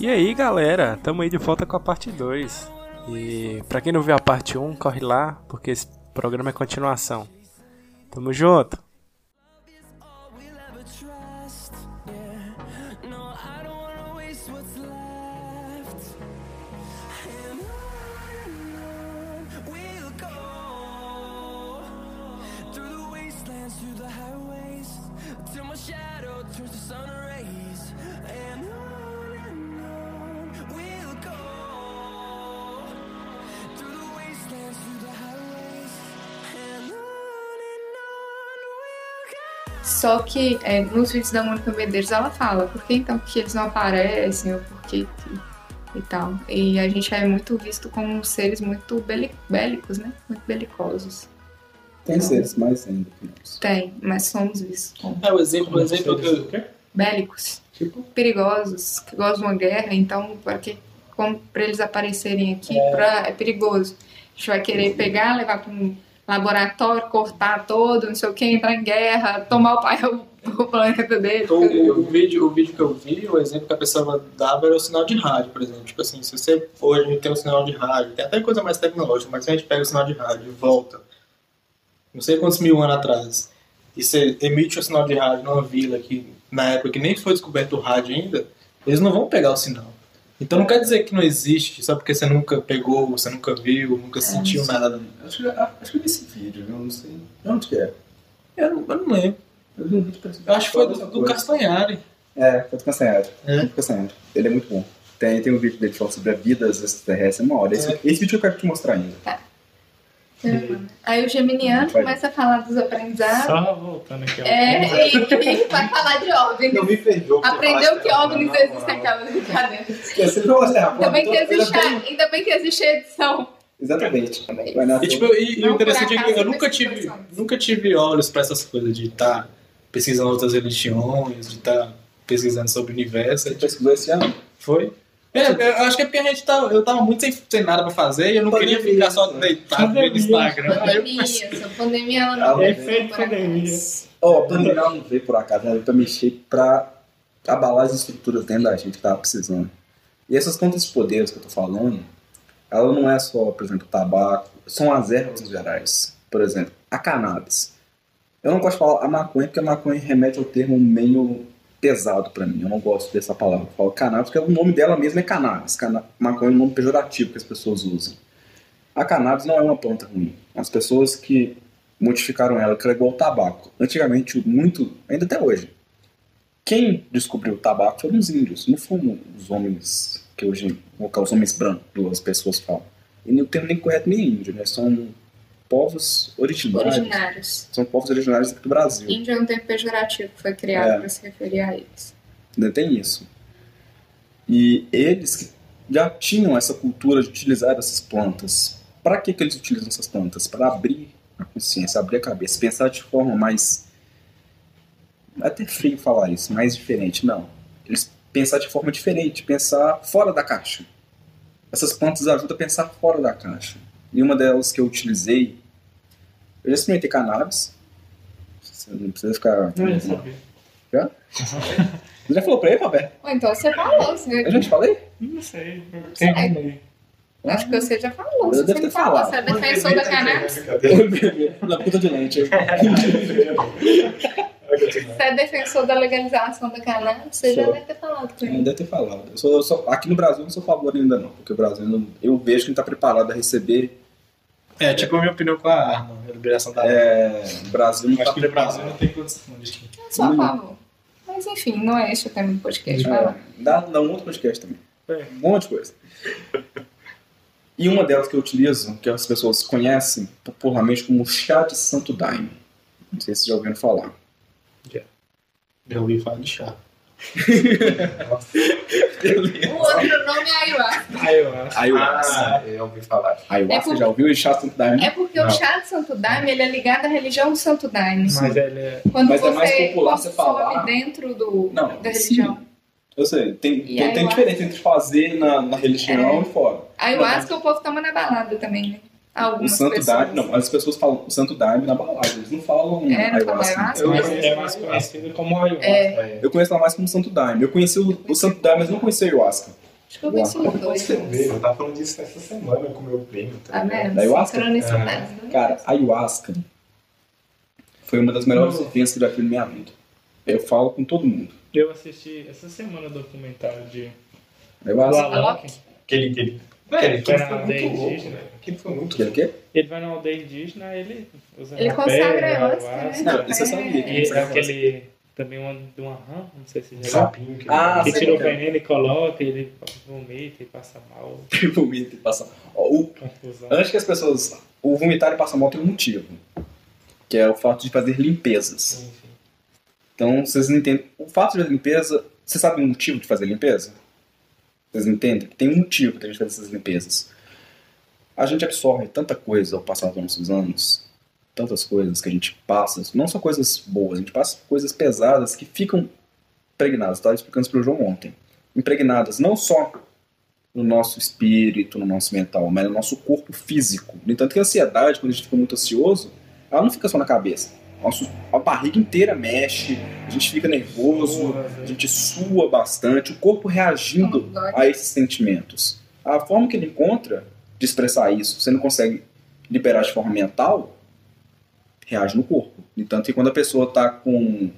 E aí, galera, tamo aí de volta com a parte 2. E pra quem não viu a parte 1, um, corre lá, porque esse programa é continuação. Tamo junto! Só que é, nos vídeos da Mônica Medeiros ela fala por que então que eles não aparecem ou por que e tal. E a gente é muito visto como seres muito bélicos, né? Muito belicosos. Tem então, seres mais ainda que nós. Tem, mas somos vistos como. É, o exemplo, o exemplo que eu... Bélicos. Tipo? Perigosos, que gostam de uma guerra, então para que como para eles aparecerem aqui, é... Pra, é perigoso. A gente vai querer pegar, levar para um laboratório, cortar todo, não sei o que, entrar em guerra, tomar o pai o, o planeta dele. Então, o, o, vídeo, o vídeo que eu vi, o exemplo que a pessoa dava era o sinal de rádio, por exemplo. Tipo assim, se você hoje tem um sinal de rádio, tem até coisa mais tecnológica, mas se a gente pega o sinal de rádio e volta, não sei quantos mil anos atrás, e você emite um sinal de rádio numa vila que, na época que nem foi descoberto o rádio ainda, eles não vão pegar o sinal. Então não quer dizer que não existe, só porque você nunca pegou, você nunca viu, nunca é, sentiu nada. Acho que, acho que eu vi esse vídeo, eu não sei. Onde que é? Eu não, eu não lembro. Eu, vi um vídeo eu acho que foi do, do Castanhari. É, foi do Castanhari. É. Do Castanhari. Ele é muito bom. Tem, tem um vídeo dele falando sobre a vida extraterrestres. Uma hora. Esse, é. esse vídeo eu quero te mostrar ainda. Tá. Aí o Geminiano começa a falar dos aprendizados. Só voltando aqui. É, e, e vai falar de OVNIs. Não me perdoa. Aprendeu que OVNIs existem aquela brincadeira. Esqueci. Ainda bem que existe, ainda bem que existe a edição. Exatamente. E, tipo, e, e o interessante é que eu nunca tive, nunca tive olhos pra essas coisas de estar tá pesquisando outras religiões, de estar tá pesquisando sobre o universo. Você pesquisou esse ano? Foi. É, eu acho que é porque a gente tava, eu tava muito sem, sem nada pra fazer e eu não pandemia, queria ficar só deitado no Instagram. Pandemia, essa pandemia ela não é feito pandemia. Ó, a pandemia não veio por acaso, ela veio pra mexer pra abalar as estruturas dentro da gente que tava precisando. E essas contas de poderes que eu tô falando, ela não é só, por exemplo, tabaco, são as ervas em gerais. Por exemplo, a cannabis. Eu não gosto de falar a maconha porque a maconha remete ao termo meio pesado para mim. Eu não gosto dessa palavra. Eu falo cannabis porque o nome dela mesmo é cannabis. Maconha é um nome pejorativo que as pessoas usam. A cannabis não é uma planta ruim. As pessoas que modificaram ela, que ela é igual ao tabaco. Antigamente, muito, ainda até hoje. Quem descobriu o tabaco foram os índios, não foram os homens que hoje, vou os homens brancos, as pessoas falam. E não tem nem correto nem índio, né? São povos originários. originários. São povos originários do Brasil. Índio é um termo pejorativo que foi criado é. para se referir a eles. Ainda tem isso. E eles já tinham essa cultura de utilizar essas plantas. Para que, que eles utilizam essas plantas? Para abrir a consciência, abrir a cabeça, pensar de forma mais. É até frio falar isso, mais diferente. Não. Eles pensar de forma diferente, pensar fora da caixa. Essas plantas ajudam a pensar fora da caixa. E uma delas que eu utilizei, eu já experimentei cannabis. Você não precisa ficar. Não, já sabia. Já? Você já falou pra ele, Roberto? então você falou. Você... Eu já te falei? Não sei. Quem sei. Acho que você já falou. Eu devo ter falado. Você é defensor da cannabis? Na puta de lente. Você é defensor da legalização da cannabis? Você sou. já deve ter falado com ele. Deve ter falado. Eu sou, eu sou, aqui no Brasil eu não sou a favor ainda não, porque o Brasil não, eu vejo que não está preparado a receber. É, tipo a minha opinião com a arma, a liberação da arma. É, o Brasil não está preparado. Brasil não tem condição disso. Eu sou a favor. Mas enfim, não é esse o tema do podcast. É, vai lá. Dá, dá um outro podcast também. É. Um monte de coisa. E uma delas que eu utilizo, que as pessoas conhecem popularmente como chá de Santo Daime. Não sei se vocês já ouviram falar. Eu ouvi falar de chá. o outro nome é ayahuasca. Ayahuasca. Ayahuasca. Ah, eu ouvi falar. Ayahuasca, é porque, já ouviu? E chá de Santo Daime? É porque Não. o chá de Santo Daime ele é ligado à religião do Santo Daime. Mas ele é... Quando Mas você é mais popular você falar... dentro do, Não, da religião. Sim. Eu sei, tem, tem, tem diferença entre fazer na, na religião é. e fora. Ayahuasca o povo toma na balada também, né? O Algumas santo pessoas. daime, não, as pessoas falam o santo daime na balada, eles não falam É, não fala ayahuasca. ayahuasca? Eu Mas conheço- é mais conhecido como ayahuasca. É. Eu conheço ela mais como santo daime. Eu conheci o, o santo daime, mas não conheci a ayahuasca. Acho que eu conheci os Pra dois. você eu tava falando disso essa semana com meu primo. Tá ligado? vendo? Da ayahuasca? Né? Cara, a ayahuasca foi uma das melhores experiências que eu já fiz na minha vida. Eu falo com todo mundo. Eu assisti essa semana o documentário de do Ayahuasca. Alok. Aquele, aquele, velho, Foi aquele na foi aldeia indígena. Aquele foi muito quê? Ele vai na aldeia indígena, ele usa Ele consagra né? Não, isso eu sabia. E é aquele também uma, de uma rã, não sei se já sapinho. Que Ah, que tira o veneno e coloca, ele vomita e passa mal, Vomita e passa. O- confusão. antes que as pessoas. O vomitar e passar mal tem um motivo. Que é o fato de fazer limpezas. Sim. Então, vocês não entendem. O fato de fazer limpeza. Vocês sabem o motivo de fazer limpeza? Vocês entendem? Tem um motivo que a gente faz essas limpezas. A gente absorve tanta coisa ao passar dos nossos anos, tantas coisas que a gente passa, não só coisas boas, a gente passa coisas pesadas que ficam impregnadas. Estava explicando isso para o João ontem. Impregnadas não só no nosso espírito, no nosso mental, mas no nosso corpo físico. No entanto, que a ansiedade, quando a gente fica muito ansioso, ela não fica só na cabeça. Nosso, a barriga inteira mexe, a gente fica nervoso, a gente sua bastante, o corpo reagindo a esses sentimentos. A forma que ele encontra de expressar isso, você não consegue liberar de forma mental, reage no corpo. No entanto, que quando a pessoa está com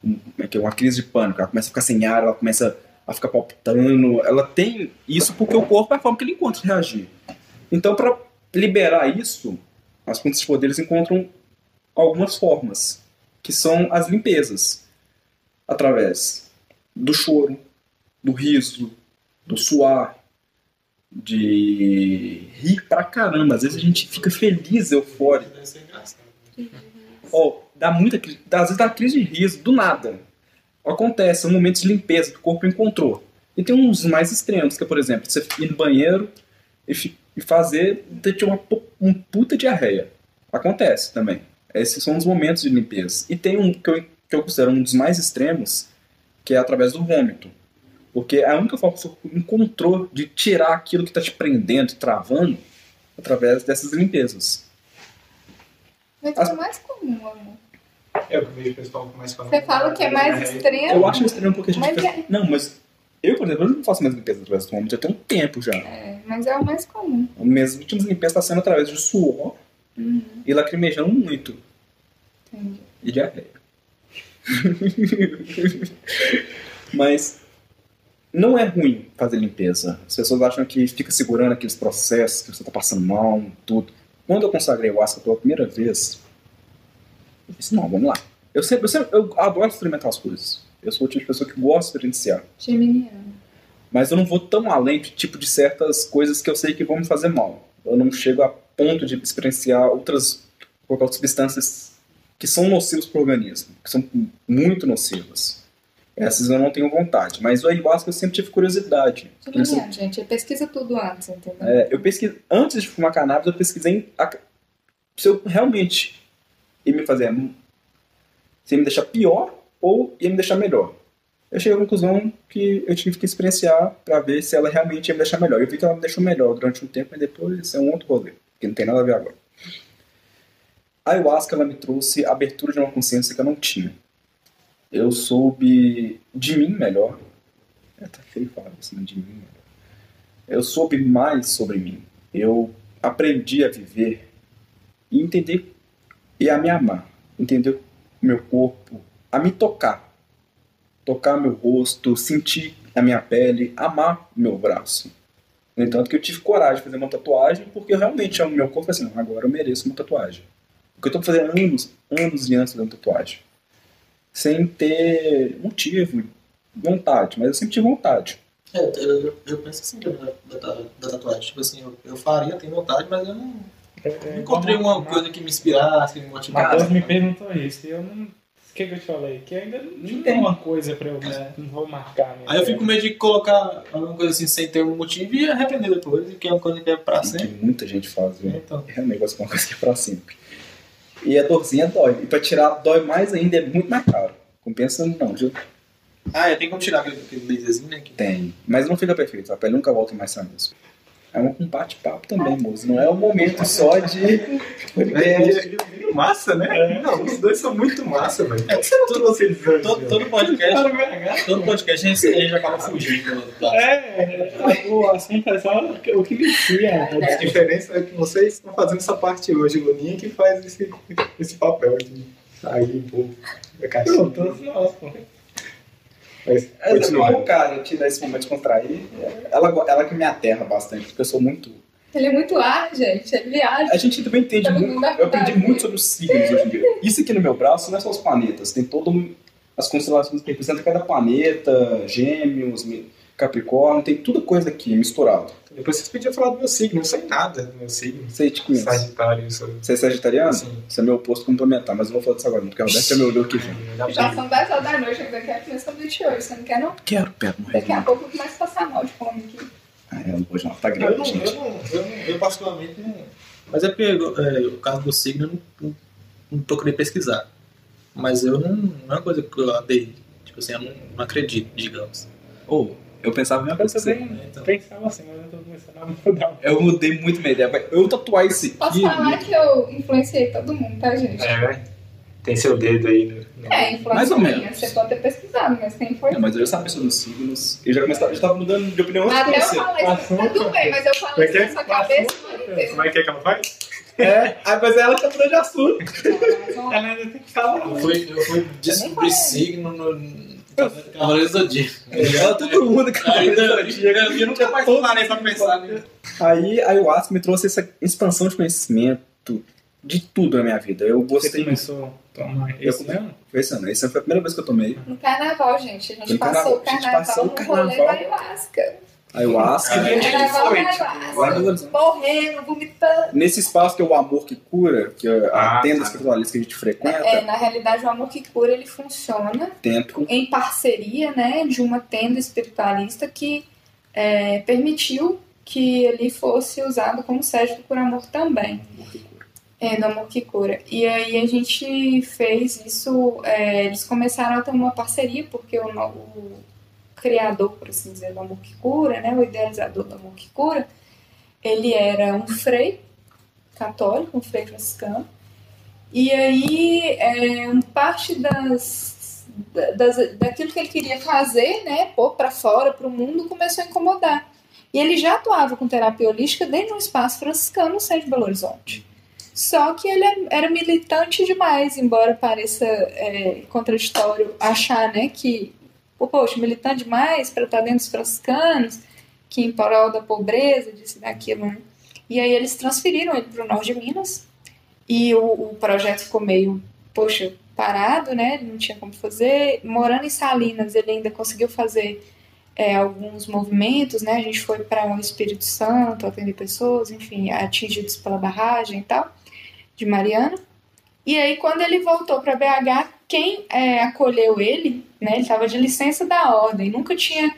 como é que é, uma crise de pânico, ela começa a ficar sem ar, ela começa a ficar palpitando, ela tem isso porque o corpo é a forma que ele encontra de reagir. Então, para liberar isso, as fontes de poderes encontram algumas formas, que são as limpezas, através do choro, do riso, do suar, de rir pra caramba. Às vezes a gente fica feliz, eufórico. Ó, dá muita às vezes dá crise de riso, do nada. Acontece, são momentos de limpeza que o corpo encontrou. E tem uns mais extremos, que é, por exemplo, você ir no banheiro e, e fazer ter uma, um puta diarreia. Acontece também. Esses são os momentos de limpeza. E tem um que eu, que eu considero um dos mais extremos, que é através do vômito. Porque é a única forma que o seu corpo encontrou de tirar aquilo que está te prendendo, travando, através dessas limpezas. Mas As- é mais comum, amor. É o que eu vejo o pessoal mais falando. Você fala que é mais extremo. Eu acho estranho porque a gente Mas é- Não, mas eu, por exemplo, eu não faço mais limpeza através do vômito, já tem um tempo já. É, mas é o mais comum. As minhas últimas limpezas estão sendo através de suor Uhum, e lacrimejando muito. Entendi. E diarreia. mas não é ruim fazer limpeza. As pessoas acham que fica segurando aqueles processos, que você está passando mal, tudo. Quando eu consagrei o Asca pela primeira vez, eu disse, não, vamos lá. Eu sempre, eu sempre eu adoro experimentar as coisas. Eu sou o tipo de pessoa que gosta de experienciar. Geminiano. Mas eu não vou tão além de tipo de certas coisas que eu sei que vão me fazer mal. Eu não chego a ponto de experienciar outras, outras substâncias que são nocivas para o organismo, que são muito nocivas. Essas eu não tenho vontade, mas o ayahuasca eu sempre tive curiosidade. Ele sempre- Geminiano, gente. Ele pesquisa tudo antes, entendeu? é, eu pesquisei, antes de fumar cannabis, eu pesquisei a- se eu realmente ia me fazer, se ia me deixar pior ou ia me deixar melhor. Eu cheguei à conclusão que eu tive que experienciar para ver se ela realmente ia me deixar melhor. Eu vi que ela me deixou melhor durante um tempo, mas depois é um outro rolê, que não tem nada a ver agora. A ayahuasca ela me trouxe a abertura de uma consciência que eu não tinha. Eu soube de mim melhor. É, tá feio falar assim, de mim melhor. Eu soube mais sobre mim. Eu aprendi a viver e entender e a me amar. Entender o meu corpo, a me tocar. Tocar meu rosto, sentir a minha pele, amar o meu braço. No entanto, que eu tive coragem de fazer uma tatuagem porque realmente amo meu corpo. Assim, agora eu mereço uma tatuagem. Porque eu estou fazendo anos, anos e anos fazendo tatuagem. Sem ter motivo, vontade. Mas eu sempre tive vontade. É, eu, eu, eu penso assim também da, da, da tatuagem. Tipo assim, eu, eu faria, tenho vontade, mas eu não, não encontrei uma coisa que me inspirasse, que me motivasse. Matheus me perguntou isso e eu não. O que, que eu te falei? Que ainda não tem. tem uma coisa pra eu. Não vou marcar. minha Aí eu fico com medo de colocar alguma coisa assim sem ter um motivo e arrepender depois, que é uma coisa que é pra Que sempre. muita gente faz, viu? Então, É um negócio que é uma coisa que é pra sempre. E a dorzinha dói. E pra tirar dói mais ainda, é muito mais caro. Compensa não, viu? ah, é, tem como tirar aquele, aquele laserzinho, né? Que... Tem. Mas não fica perfeito. A pele nunca volta mais a mesma. É um bate-papo também, moço. Não é um momento só de. É, é massa, né? Não, os dois são muito massa, velho. Por que você não trouxe eles antes? Todo, todo podcast, todo podcast a gente, a gente acaba fugindo. É, o assunto é só o que vicia. A diferença é que vocês estão fazendo essa parte hoje, Luninha, que faz esse, esse papel de sair um pouco da caixinha. Não, todos nós, pô. Mas, É continua. bom, cara, tirar esse momento de contrair. Ela, ela que me aterra bastante, porque eu sou muito. Ele é muito ar, gente. Ele viaja. A gente também entende Todo muito. mundo é Eu aprendi muito sobre os signos hoje em dia. Isso aqui no meu braço não é só os planetas, tem todas as constelações que representam cada planeta, gêmeos, capricórnio, tem tudo coisa aqui misturado. Depois vocês podiam falar do meu signo, eu não sei nada do meu signo. Você te conhece. Sagitário, isso. Você é sagitariano? Sim. Você é meu oposto complementar, mas eu vou falar disso agora, não, porque o Roberto já me olhou aqui já. Já são 10 horas da noite, ainda quero comer sanduíche hoje. Você não quer, não? Quero, pera, morrer. Daqui a pouco eu começo a passar mal de fome aqui. Ah, eu não vou não, tá Eu, grande, não, gente. eu, não, eu, não, eu particularmente não. Mas é porque é, o caso do signo eu não, não, não procurei pesquisar. Mas eu não. Não é uma coisa que eu aderi. Tipo assim, eu não, não acredito, digamos. Ou, eu pensava a mesma coisa Eu você. também Então. pensava assim, mas eu tô começando a mudar. Eu mudei muito minha ideia. Eu tatuar esse Posso falar que eu influenciei todo mundo, tá, gente? É, né? Tem seu dedo aí no. no- É, influência Mais ou menos. Você pode ter pesquisado, mas quem foi? Não, mas eu já sabia sobre os signos. Eu já comecei, já tava mudando de opinião antes de Até eu falei isso, tá tudo bem, mas eu Como é falei que isso é? na sua cabeça o. Como é que é que ela faz? É, aí, mas ela já mudou de assunto. Ela ainda tem que falar. Eu fui, eu fui descobrir signo no. Cavaleiro do Zodíaco. Ela, todo mundo, cara. Ainda eu nunca mais parei pra pensar nisso. Aí a ayahuasca me trouxe essa expansão de conhecimento de tudo na minha vida. Eu Você gostei muito. começou a tomar Eu isso mesmo? Foi esse ano. Essa foi a primeira vez que eu tomei No carnaval, gente. A gente No passou carnaval, o a gente carnaval passou o no rolê ayahuasca. ayahuasca. Ah, é? Tipo, ayahuasca. Morrendo, vomitando. Nesse espaço que é o amor que cura, que é a Ah, tenda espiritualista que a gente frequenta, É, na realidade, o Amor que Cura, ele funciona dentro. em parceria, né, de uma tenda espiritualista que é, permitiu que ele fosse usado como sede do Cura Amor também. É, que Cura. E aí a gente fez isso, é, eles começaram a ter uma parceria, porque o, o criador, por assim dizer, que Cura, né, o idealizador do Amor que Cura, ele era um frei católico, um frei franciscano, e aí é, parte das, das, daquilo que ele queria fazer, né, pôr para fora, para o mundo, começou a incomodar. E ele já atuava com terapia holística dentro de um espaço franciscano no centro de Belo Horizonte. Só que ele era militante demais, embora pareça é, contraditório achar né, que, pô, poxa, militante demais para estar dentro dos franciscanos, que em prol da pobreza, disso e daquilo. Né? E aí eles transferiram ele para o norte de Minas, e o, o projeto ficou meio, poxa, parado, né? Não tinha como fazer. Morando em Salinas, ele ainda conseguiu fazer é, alguns movimentos, né? A gente foi para o Espírito Santo, atender pessoas, enfim, atingidos pela barragem e tal, de Mariana. E aí, quando ele voltou para BH, quem é, acolheu ele, né? Ele estava de licença da ordem, nunca tinha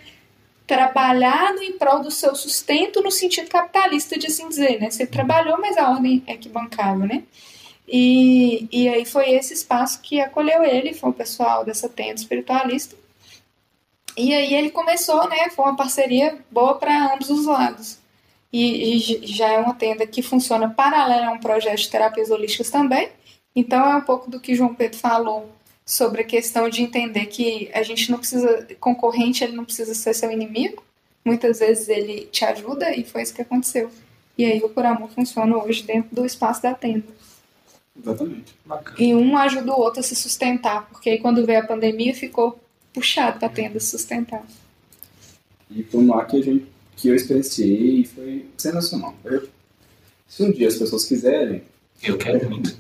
trabalhado em prol do seu sustento no sentido capitalista de assim dizer, né? Você trabalhou, mas a ordem é que bancava, né? E, e aí foi esse espaço que acolheu ele, foi o pessoal dessa tenda espiritualista. E aí ele começou, né? Foi uma parceria boa para ambos os lados. E, e já é uma tenda que funciona paralela a um projeto de terapias holísticas também. Então é um pouco do que João Pedro falou sobre a questão de entender que a gente não precisa, concorrente, ele não precisa ser seu inimigo. Muitas vezes ele te ajuda e foi isso que aconteceu. E aí o Por Amor funciona hoje dentro do espaço da tenda. Exatamente. E um ajuda o outro a se sustentar, porque aí quando veio a pandemia ficou puxado pra tenda se sustentar. E foi lá que, a gente, que eu experienciei e foi sensacional. Eu- se um dia as pessoas quiserem, Eu quero muito.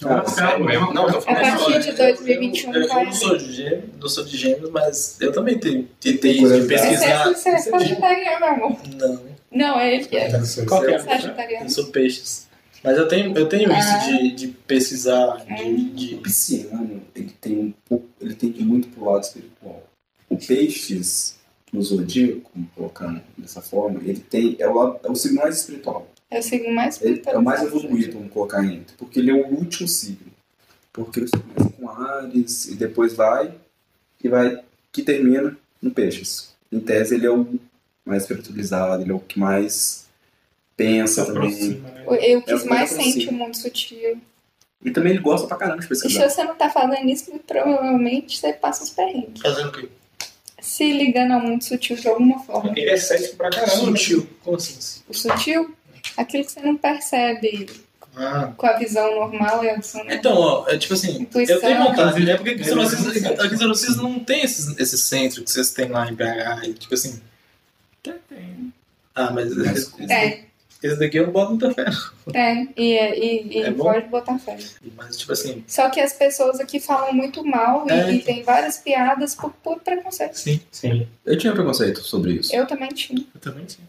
cara, Sério mesmo? Não, tô A falando partir agora. de 2021 Eu, eu não sou de gêmeos, não sou de gêmeos, mas eu também te- tentei Curiosidade. de pesquisar. é, você é sagitariano, amor. Não, Não, é ele que é. Qual que é? Sagitariano. eu sou peixes. Mas eu tenho, eu tenho Ah. isso de, de pesquisar, de, de- O pisciano, ele tem um ele tende muito pro lado espiritual. O peixes, no zodíaco, colocando dessa forma, ele tem, é o, é o signo mais espiritual. É o signo mais Ele é o mais evoluído, vamos colocar entre, porque ele é o último signo. Porque ele começa com Ares e depois vai, e vai, que termina no peixes. Em tese, ele é o mais espiritualizado, ele é o que mais pensa também. Né? Eu É que mais sente o mundo sutil. E também ele gosta pra caramba de E se pesquisar. você não tá fazendo isso, provavelmente você passa os perrengues. Fazendo o quê? Se ligando ao mundo sutil de alguma forma. Ele é cético pra caramba. Sutil. Como assim? O sutil, aquilo que você não percebe Ah. com a visão normal e a visão normal. Então, ó, é tipo assim, Intuição. eu tenho vontade, né? Porque Francisco não tem esses, esse centro que vocês têm lá em BH. e, Tipo assim. Até tem. Ah, mas Mas- esse, É, esse daqui eu não boto muita fé. não. é, e, e, e É bom? pode botar fé. Mas, tipo assim. Só que as pessoas aqui falam muito mal e, É. e tem várias piadas por, por preconceito. Sim, Sim. Eu tinha preconceito sobre isso. Eu também tinha. eu também sim.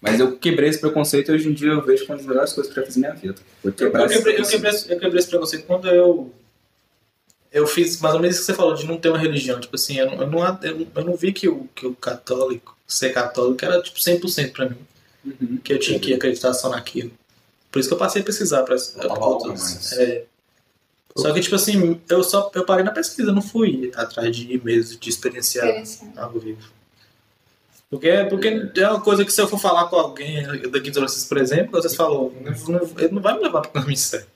Mas eu quebrei esse preconceito e hoje em dia eu vejo como uma das melhores coisas que eu já fiz na minha vida. Eu, quebrar eu, quebrei, eu, quebrei, esse- eu quebrei esse preconceito quando eu. Eu fiz mais ou menos isso que você falou, de não ter uma religião. Tipo assim, eu não, eu não, eu não- eu não vi que o, que o católico, ser católico, era tipo 100% pra mim. Uhum. Que eu tinha que acreditar só naquilo. Por isso que eu passei a pesquisar Tava outros. É. Só que, tipo assim, eu só eu parei na pesquisa, não fui atrás de ir mesmo, de experienciar algo vivo. Porque, porque é uma coisa que se eu for falar com alguém daqui de vocês, por exemplo, vocês falam, não, ele não vai me levar pro caminho certo.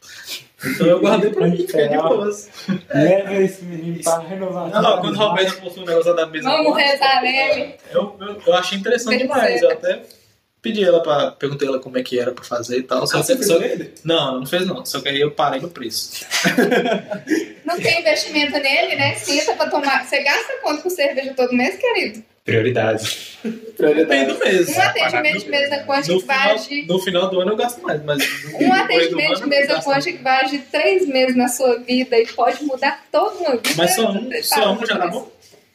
Então eu guardei pra mim, fiquei de boas. Leva esse menino para renovar. Não, quando o Roberto postou um negócio da mesa. Vamos rezar nele. Eu, eu, eu achei interessante demais. Eu até pedi ela pra. Perguntei ela como é que era pra fazer e tal. Só, Ah, você que- fez só- nele? não, não fez não. Só que aí eu parei no preço. Não tem investimento nele, né? Senta pra tomar. Você gasta quanto com cerveja todo mês, querido? Prioridade. Depende do mês. Um atendimento de mesa quântica final, vale. no final do ano eu gasto mais, mas. Um atendimento de mesa quântica vale três meses na sua vida e pode mudar toda uma vida. Mas só um, Você só um já tá bom?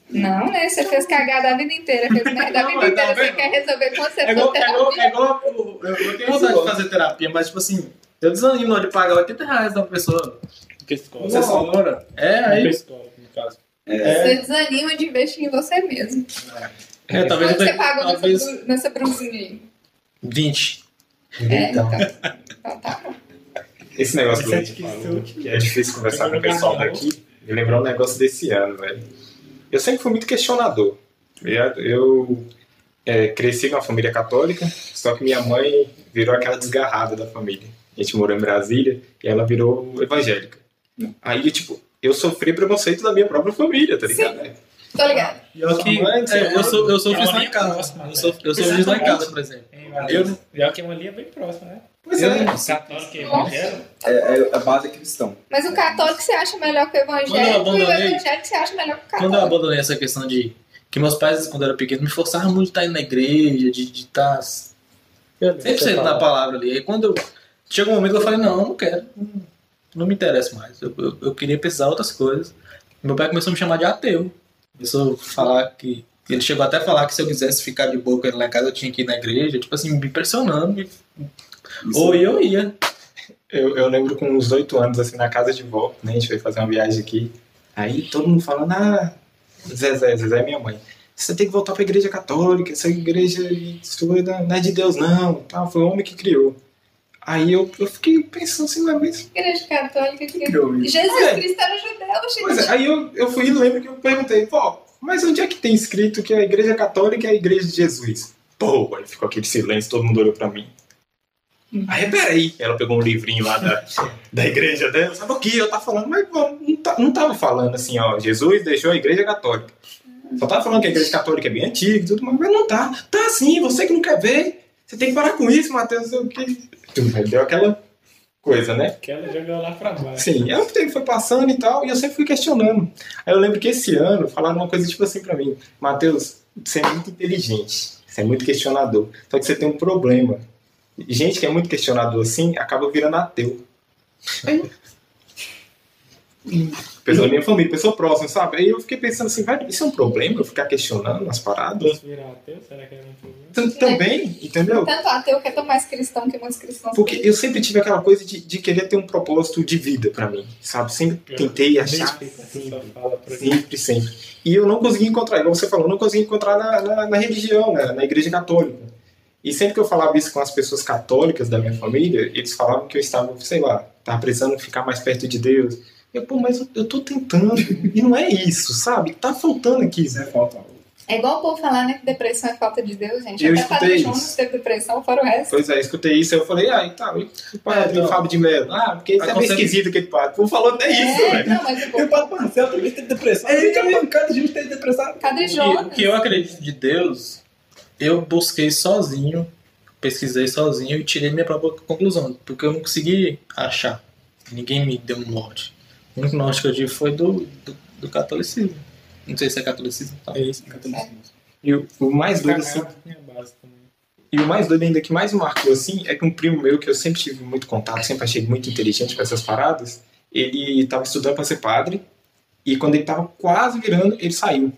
Não, né? Você fez cagada a vida inteira, fez merda a Não, vida mas inteira. tá Você quer resolver quando você É for igual, é igual, terapia. é igual eu, eu, tenho vontade de fazer terapia, mas tipo assim, eu desanimo de pagar 80 reais da pessoa. Psicólogo. Você só hora. É, aí. Psicólogo, no caso. Você desanima de investir em você mesmo. É, talvez Quanto você pagou talvez nessa, nessa brusinha aí? 20. É, Então, então. Tá bom. esse negócio gente que que é difícil conversar com o pessoal daqui, me lembrou um negócio desse ano, velho. Eu sempre fui muito questionador. Eu é, cresci com uma família católica, só que minha mãe virou aquela desgarrada da família. A gente morou em Brasília e ela virou evangélica. Aí, tipo, eu sofri preconceito da minha própria família, tá ligado? né? Tô ligado. E eu, que, é, eu sou, eu sou É uma linha casa. próxima, Eu sou, eu sou juiz lá em casa, por exemplo. Eu Eu que é uma linha bem próxima, né? Pois Eu é. Católico e evangélico. É, é a base cristã. Mas o católico você acha melhor que o Quando eu evangélico e o abandonei- evangélico você acha melhor que o Quando eu católico. abandonei essa questão de. Que meus pais, quando eu era pequeno, me forçavam muito a estar indo na igreja, de de estar. Sempre sendo na palavra ali. Aí quando eu. Chegou um momento que eu falei: não, eu não quero. Não, me interessa mais. Eu, eu, eu queria pesquisar outras coisas. Meu pai começou a me chamar de ateu. Começou a falar que. Ele chegou até a falar que se eu quisesse ficar de ele lá em casa, eu tinha que ir na igreja. Tipo assim, me pressionando. me- Isso Ou eu ia. Eu, eu lembro com uns oito anos, assim, na casa de vó, né? A gente foi fazer uma viagem aqui. Aí todo mundo falando, ah, Zezé, Zezé é minha mãe. Você tem que voltar pra igreja católica, essa igreja sua não é de Deus, não. Tá, foi o homem que criou. Aí eu, eu fiquei pensando assim, mas- mas. Igreja católica que... criou isso. Jesus É. Cristo era judeu, Pois gente. é, aí eu, eu fui e lembro que eu perguntei, vó, mas onde é que tem escrito que a igreja católica é a igreja de Jesus? Pô, aí ficou aquele silêncio, todo mundo olhou pra mim. Aí, peraí. Ela pegou um livrinho lá da, da igreja dela. Sabe o que? Eu tava falando, mas pô, não, tá, não tava falando assim, ó. Jesus deixou a igreja católica. Só tava falando que a igreja católica é bem antiga e tudo, mas mas não tá. Tá sim, você que não quer ver. Você tem que parar com isso, Matheus. não sei O que? Deu aquela coisa, né? Que ela jogou lá pra baixo. Sim, aí o tempo foi passando e tal, e eu sempre fui questionando. Aí eu lembro que esse ano falaram uma coisa tipo assim pra mim: Matheus, você é muito inteligente, você é muito questionador, só que você tem um problema. Gente que é muito questionador assim acaba virando ateu. Aí, pessoa da minha família, pessoa próxima, sabe? Aí eu fiquei pensando assim: vai, isso é um problema eu ficar questionando as paradas? Virar ateu? Será que é um problema? Também, entendeu? Tanto ateu que é tão mais cristão que muitos cristãos. Porque eu sempre tive aquela coisa de, de querer ter um propósito de vida pra mim, sabe? Sempre tentei achar. Pra gente. Sempre, sempre. E eu não consegui encontrar, igual você falou, eu não consegui encontrar na, na, na religião, né, na igreja católica. E sempre que eu falava isso com as pessoas católicas da minha família, eles falavam que eu estava, sei lá, estava precisando ficar mais perto de Deus. Eu, pô, mas eu, eu tô tentando, e não é isso, sabe? Tá faltando aqui, Isso é falta. É igual o povo falar, né? Que depressão é falta de Deus, gente. Eu Até escutei isso. Jonas teve depressão, fora o resto. Pois é, escutei isso, aí eu falei, ah, e tal, e o padre É, então. Fábio de Mello? Ah, porque isso é meio esquisito aquele padre. Pô, falou até isso, É, velho. não, mas o E o. Padre Marcelo também teve depressão. É pancada de gente que teve depressão. E o que eu acredito de Deus, eu busquei sozinho, pesquisei sozinho e tirei minha própria conclusão, porque eu não consegui achar. Ninguém me deu um norte. O único norte que eu tive foi do, do, do catolicismo. Não sei se é catolicismo. Tá? É isso, E o, o mais doido, assim. E o mais doido ainda que mais me marcou assim é que um primo meu, que eu sempre tive muito contato, sempre achei muito inteligente com essas paradas, ele estava estudando para ser padre e quando ele estava quase virando, ele saiu.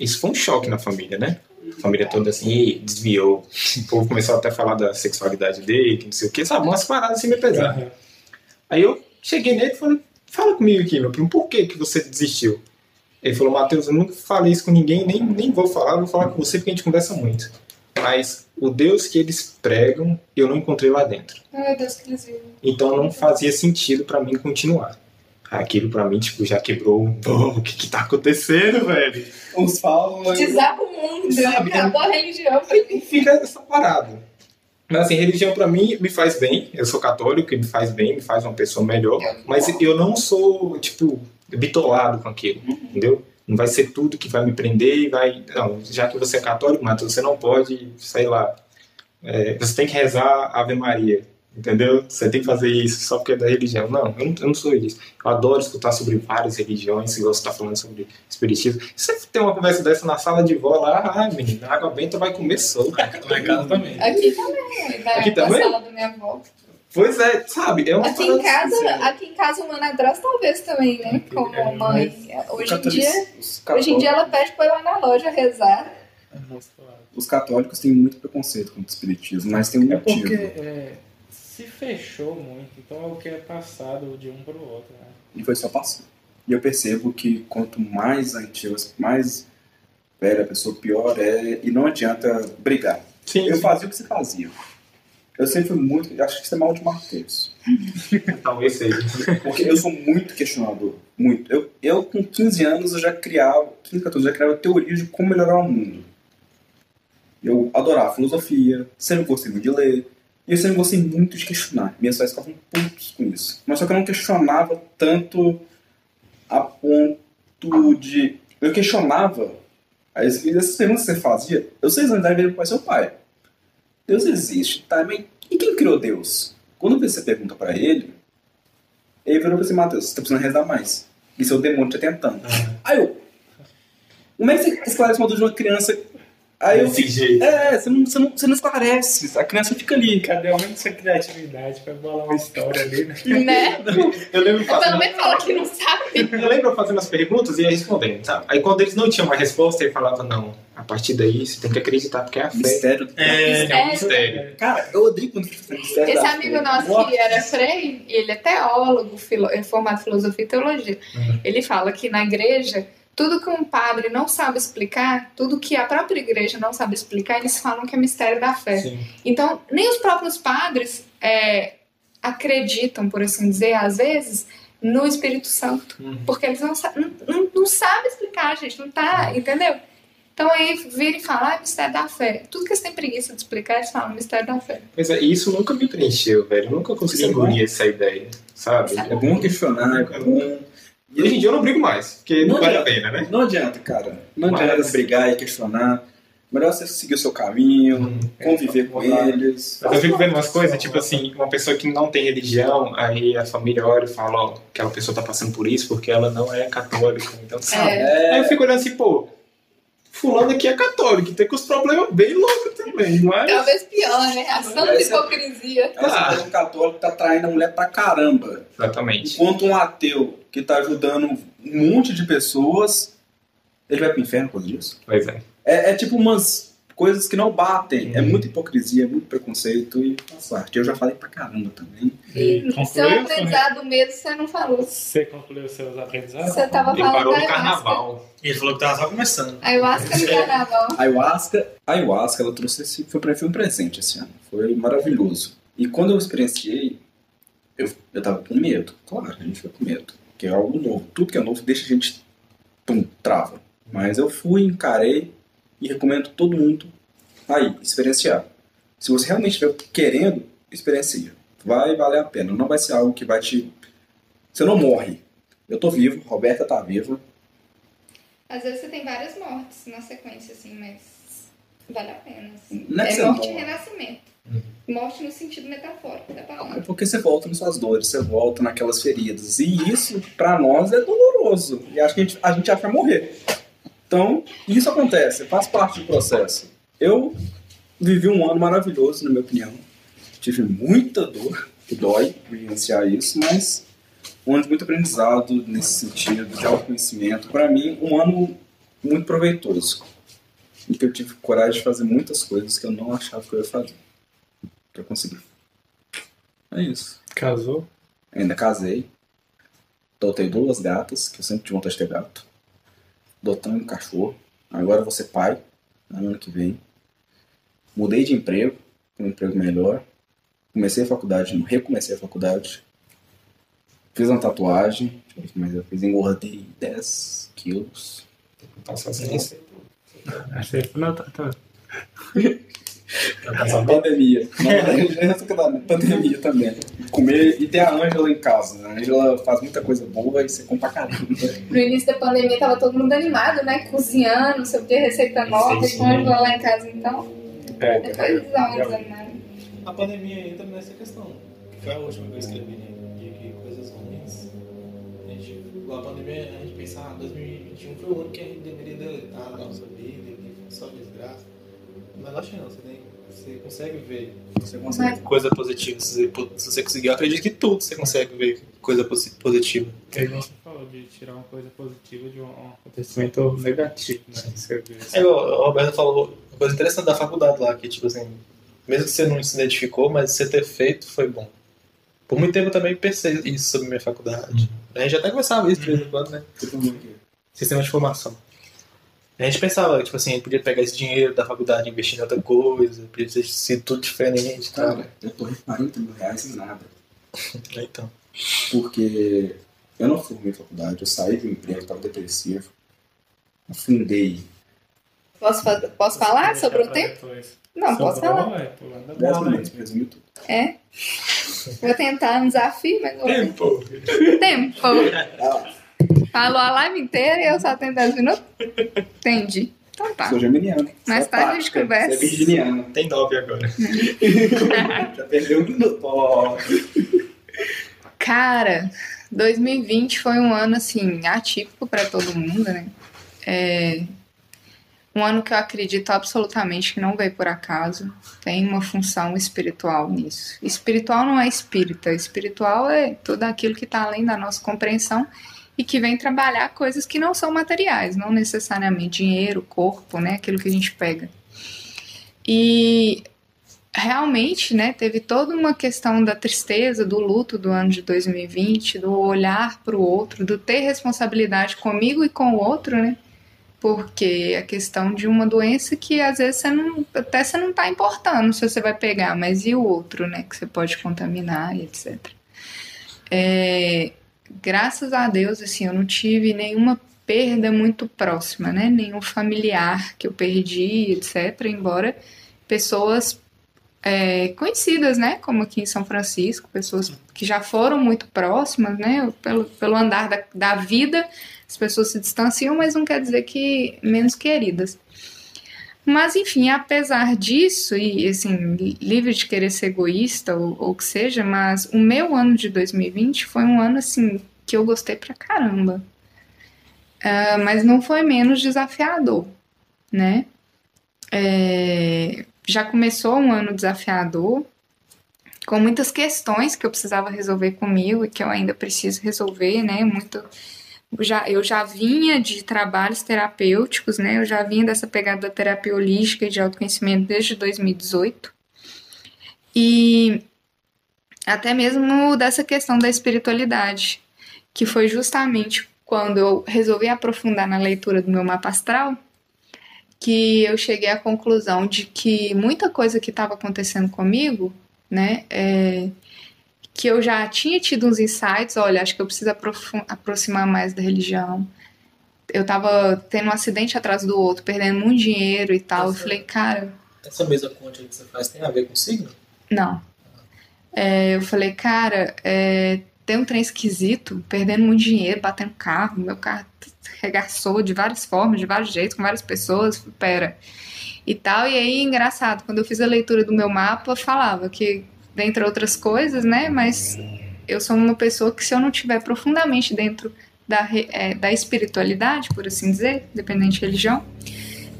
Isso foi um choque na família, né? A família toda assim, "Ih, desviou. O povo começou até a falar da sexualidade dele, que não sei o que, sabe? Umas paradas assim meio pesadas. Aham. Aí eu cheguei nele e falei, fala comigo aqui, meu primo, por que, que você desistiu? Ele falou, Matheus, eu nunca falei isso com ninguém, nem, nem vou falar, vou falar com você porque a gente conversa muito. Mas o Deus que eles pregam, eu não encontrei lá dentro. Meu Deus, que eles vivem. Então não fazia sentido pra mim continuar. Aquilo pra mim, tipo, já quebrou. Pô, o que que tá acontecendo, velho? Uns falam. Desaba o mundo, acabou a religião. Fica essa parada. Mas assim, religião pra mim me faz bem. Eu sou católico e me faz bem, me faz uma pessoa melhor. Mas eu não sou, tipo, bitolado com aquilo, entendeu? Não vai ser tudo que vai me prender e vai. Não, já que você é católico, Matheus, você não pode, sei lá. é, você tem que rezar Ave Maria, entendeu? Você tem que fazer isso só porque é da religião. Não, eu não, eu não sou isso. Eu adoro escutar sobre várias religiões, igual você está falando sobre espiritismo. Se você tem uma conversa dessa na sala de vó lá, ah, menina, a água benta vai comer solto. Casa também. Aqui também, na, Aqui na também? sala da minha avó. Pois é, sabe? É uma Aqui em casa, assim, aqui em casa o madrasto talvez também, né? Aqui, Como é, mãe. Hoje em dia, hoje em dia ela pede pra ir lá na loja rezar. Os católicos têm muito preconceito contra o espiritismo, mas tem um É motivo. porque é, se fechou muito, então é o que é passado de um para o outro. Né? E foi só passando. E eu percebo que quanto mais antiga, mais velha a pessoa, pior é. E não adianta brigar. Sim, Eu sim. fazia o que você fazia. Eu sempre fui muito. Acho que isso é mal de Mateus. talvez seja. Porque eu sou muito questionador. Muito. Eu, eu com 15 anos, eu já criava. 15, 14, eu já criava teorias de como melhorar o mundo. Eu adorava filosofia, sempre gostei muito de ler. E eu sempre gostei muito de questionar. Minhas pais ficavam putos com isso. Mas só que eu não questionava tanto a ponto de. Eu questionava. As, essas perguntas que você fazia, eu anos de idade para seu pai. Deus existe, tá? Mas e quem criou Deus? Quando você pergunta pra ele, ele virou pra você, Matheus, você tá precisando rezar mais. Isso é o demônio te tentando. Aí eu. Como é que você esclarece uma dúvida de uma criança? Aí eu Desse jeito. É, você não, você, não, você não esclarece. A criança fica ali. Cadê ao menos essa criatividade para bolar uma história ali, né? Né? Eu lembro Eu pelo fazendo, menos fala que não sabe. eu lembro fazendo as perguntas e ia respondendo, sabe? Aí quando eles não tinham uma resposta, ele falava, não, a partir daí você tem que acreditar, porque é a fé. Mistério. É, é um Mistério. mistério. Cara, eu odeio quando fica fazendo mistério. Esse amigo nosso Nossa. que era Frei, ele é teólogo, filo, é formado em filosofia e teologia. Uhum. Ele fala que na igreja, tudo que um padre não sabe explicar, tudo que a própria igreja não sabe explicar, eles falam que é mistério da fé. Sim. Então, nem os próprios padres é, acreditam, por assim dizer, às vezes, no Espírito Santo. Uhum. Porque eles não, não, não, sabem explicar, gente. Não tá, entendeu? Então aí vira e fala, ah, é mistério da fé. Tudo que eles têm preguiça de explicar, eles falam mistério da fé. Mas é, isso nunca me preencheu, velho. Eu nunca consegui engolir essa ideia, sabe? É bom questionar, é bom. E hoje em dia eu não brigo mais, porque não, Não vale a pena, né? Não adianta, cara. Não Mas- adianta brigar e questionar. Melhor você seguir o seu caminho, Uhum. conviver com Claro. eles. Mas eu fico vendo umas coisas, tipo assim, uma pessoa que não tem religião, aí a família olha e fala, ó, aquela pessoa tá passando por isso porque ela não é católica, então sabe? É. Aí eu fico olhando assim, pô, fulano aqui é católico, tem com os problemas bem loucos também, mas... Talvez pior, né? A santa Essa- hipocrisia. Você tem um católico que tá traindo a mulher pra caramba. Exatamente. Enquanto um ateu que tá ajudando um monte de pessoas, ele vai pro inferno por disso. Pois é. É, é tipo umas coisas que não batem. É Uhum. muita hipocrisia, é muito preconceito e faz parte. Eu já falei pra caramba também. E Seu aprendizado mesmo, você não falou. Você concluiu seus aprendizados? Você tava Ele falando parou no carnaval. Ele falou que tava só começando. Ayahuasca no carnaval. A ayahuasca, a ayahuasca, ela trouxe esse, foi pra mim um presente esse ano. Foi maravilhoso. E quando eu experienciei, eu, eu tava com medo. Claro, a gente fica com medo. Porque é algo novo. Tudo que é novo deixa a gente, pum, trava. Mas eu fui, encarei e recomendo todo mundo aí experienciar. Se você realmente estiver querendo, experiencia. Vai valer a pena. Não vai ser algo que vai te. Você não morre. Eu tô vivo, Roberta tá viva. Às vezes você tem várias mortes na sequência, assim, mas vale a pena, assim. Não é é morte e renascimento. Morte no sentido metafórico da É palavra. porque você volta nas suas dores, você volta naquelas feridas. E isso, pra nós, é doloroso. E acho que a gente, a gente acha que vai morrer. Então, isso acontece, faz parte do processo. Eu vivi um ano maravilhoso, na minha opinião. Tive muita dor, que dói vivenciar isso, mas um ano de muito aprendizado nesse sentido, de autoconhecimento. Para mim, um ano muito proveitoso. E que eu tive coragem de fazer muitas coisas que eu não achava que eu ia fazer. Que eu consegui. É isso. Casou? Ainda casei. Adotei duas gatas, que eu sempre tive vontade de ter gato. Adotei um cachorro. Agora eu vou ser pai, no ano que vem. Mudei de emprego, um emprego melhor. Comecei a faculdade, recomecei a faculdade. Fiz uma tatuagem, deixa eu ver o que mais eu fiz. Engordei 10 quilos. Nossa, assim, Achei. Não, tá, tá. A pandemia. Não, pandemia também. Comer e ter a Ângela em casa. A Ângela faz muita coisa boa e você come pra caramba. No início da pandemia tava todo mundo animado, né? Cozinhando, não sei o que, receita nova, e com a Angela lá em casa, então. É, Depois dá uma desanimada. A pandemia entra nessa questão. que Foi a última que eu vi né, de que coisas ruins. A gente, a pandemia, a gente pensa, ah, 2021 foi o ano que a gente deveria deletar da nossa vida, só desgraça. Mas acho que não, você, tem, você consegue ver Você consegue. coisa positiva. Se você, se você conseguir, eu acredito que tudo você consegue ver coisa posi- positiva. É igual você falou de tirar uma coisa positiva de um acontecimento negativo, né? Você vê. É igual o Roberto falou, uma coisa interessante da faculdade lá, que tipo assim, mesmo que você não se identificou, mas você ter feito foi bom. Por muito tempo eu também pensei isso sobre minha faculdade. A gente até conversava isso de vez em quando, né? Sistema de formação. A gente pensava, tipo assim, a gente podia pegar esse dinheiro da faculdade e investir em outra coisa, podia ter sido tudo diferente e tal. Cara, eu tô em 40 mil reais em nada. Então. Porque eu não formei faculdade, eu saí do emprego, tava depressivo. Afundei. Posso, fa- posso falar sobre o tempo? Não, posso falar. É, pulando a 10 bola, minutos pra resumir tudo. É. Vou tentar um desafio, mas vou Tempo! Tempo. Falou a live inteira e eu só tenho 10 minutos? Entendi. Então tá. Sou geminiano. Mais tarde a gente conversa. Você é virginiano. Tem nove agora. Já perdeu um minuto. Cara, 2020 foi um ano assim atípico para todo mundo, né? É um ano que eu acredito absolutamente que não veio por acaso. Tem uma função espiritual nisso. Espiritual não é espírita, espiritual é tudo aquilo que está além da nossa compreensão e que vem trabalhar coisas que não são materiais, não necessariamente dinheiro, corpo, né? Aquilo que a gente pega. E realmente, né, teve toda uma questão da tristeza, do luto do ano de 2020, do olhar para o outro, do ter responsabilidade comigo e com o outro, né? Porque a questão de uma doença que às vezes você não, até você não tá importando se você vai pegar, mas e o outro, né, que você pode contaminar e etc. É, graças a Deus, assim, eu não tive nenhuma perda muito próxima, né? Nenhum familiar que eu perdi, etc. Embora pessoas é, conhecidas, né? Como aqui em São Francisco, pessoas que já foram muito próximas, né? Pelo, pelo andar da, da vida, as pessoas se distanciam, mas não quer dizer que menos queridas. Mas, enfim, apesar disso, e assim, livre de querer ser egoísta ou, ou que seja, mas o meu ano de 2020 foi um ano, assim, que eu gostei pra caramba. Ah, mas não foi menos desafiador, né? É, já começou um ano desafiador, com muitas questões que eu precisava resolver comigo e que eu ainda preciso resolver, né? Muito, já, eu já vinha de trabalhos terapêuticos, né? Eu já vinha dessa pegada da terapia holística e de autoconhecimento desde 2018. E até mesmo dessa questão da espiritualidade, que foi justamente quando eu resolvi aprofundar na leitura do meu mapa astral, que eu cheguei à conclusão de que muita coisa que estava acontecendo comigo, né, é, que eu já tinha tido uns insights, olha, acho que eu preciso aproximar mais da religião. eu tava tendo um acidente atrás do outro, perdendo muito dinheiro e tal. Eu Nossa. falei, cara, Essa mesma conta que você faz tem a ver com signo? não. É, eu falei, cara, é, tem um trem esquisito, perdendo muito dinheiro, batendo carro, meu carro regaçou de várias formas, de vários jeitos, com várias pessoas, pera. E tal, e aí, engraçado, quando eu fiz a leitura do meu mapa, falava que, dentre outras coisas, né, mas eu sou uma pessoa que se eu não estiver profundamente dentro da, é, da espiritualidade, por assim dizer, dependente de religião,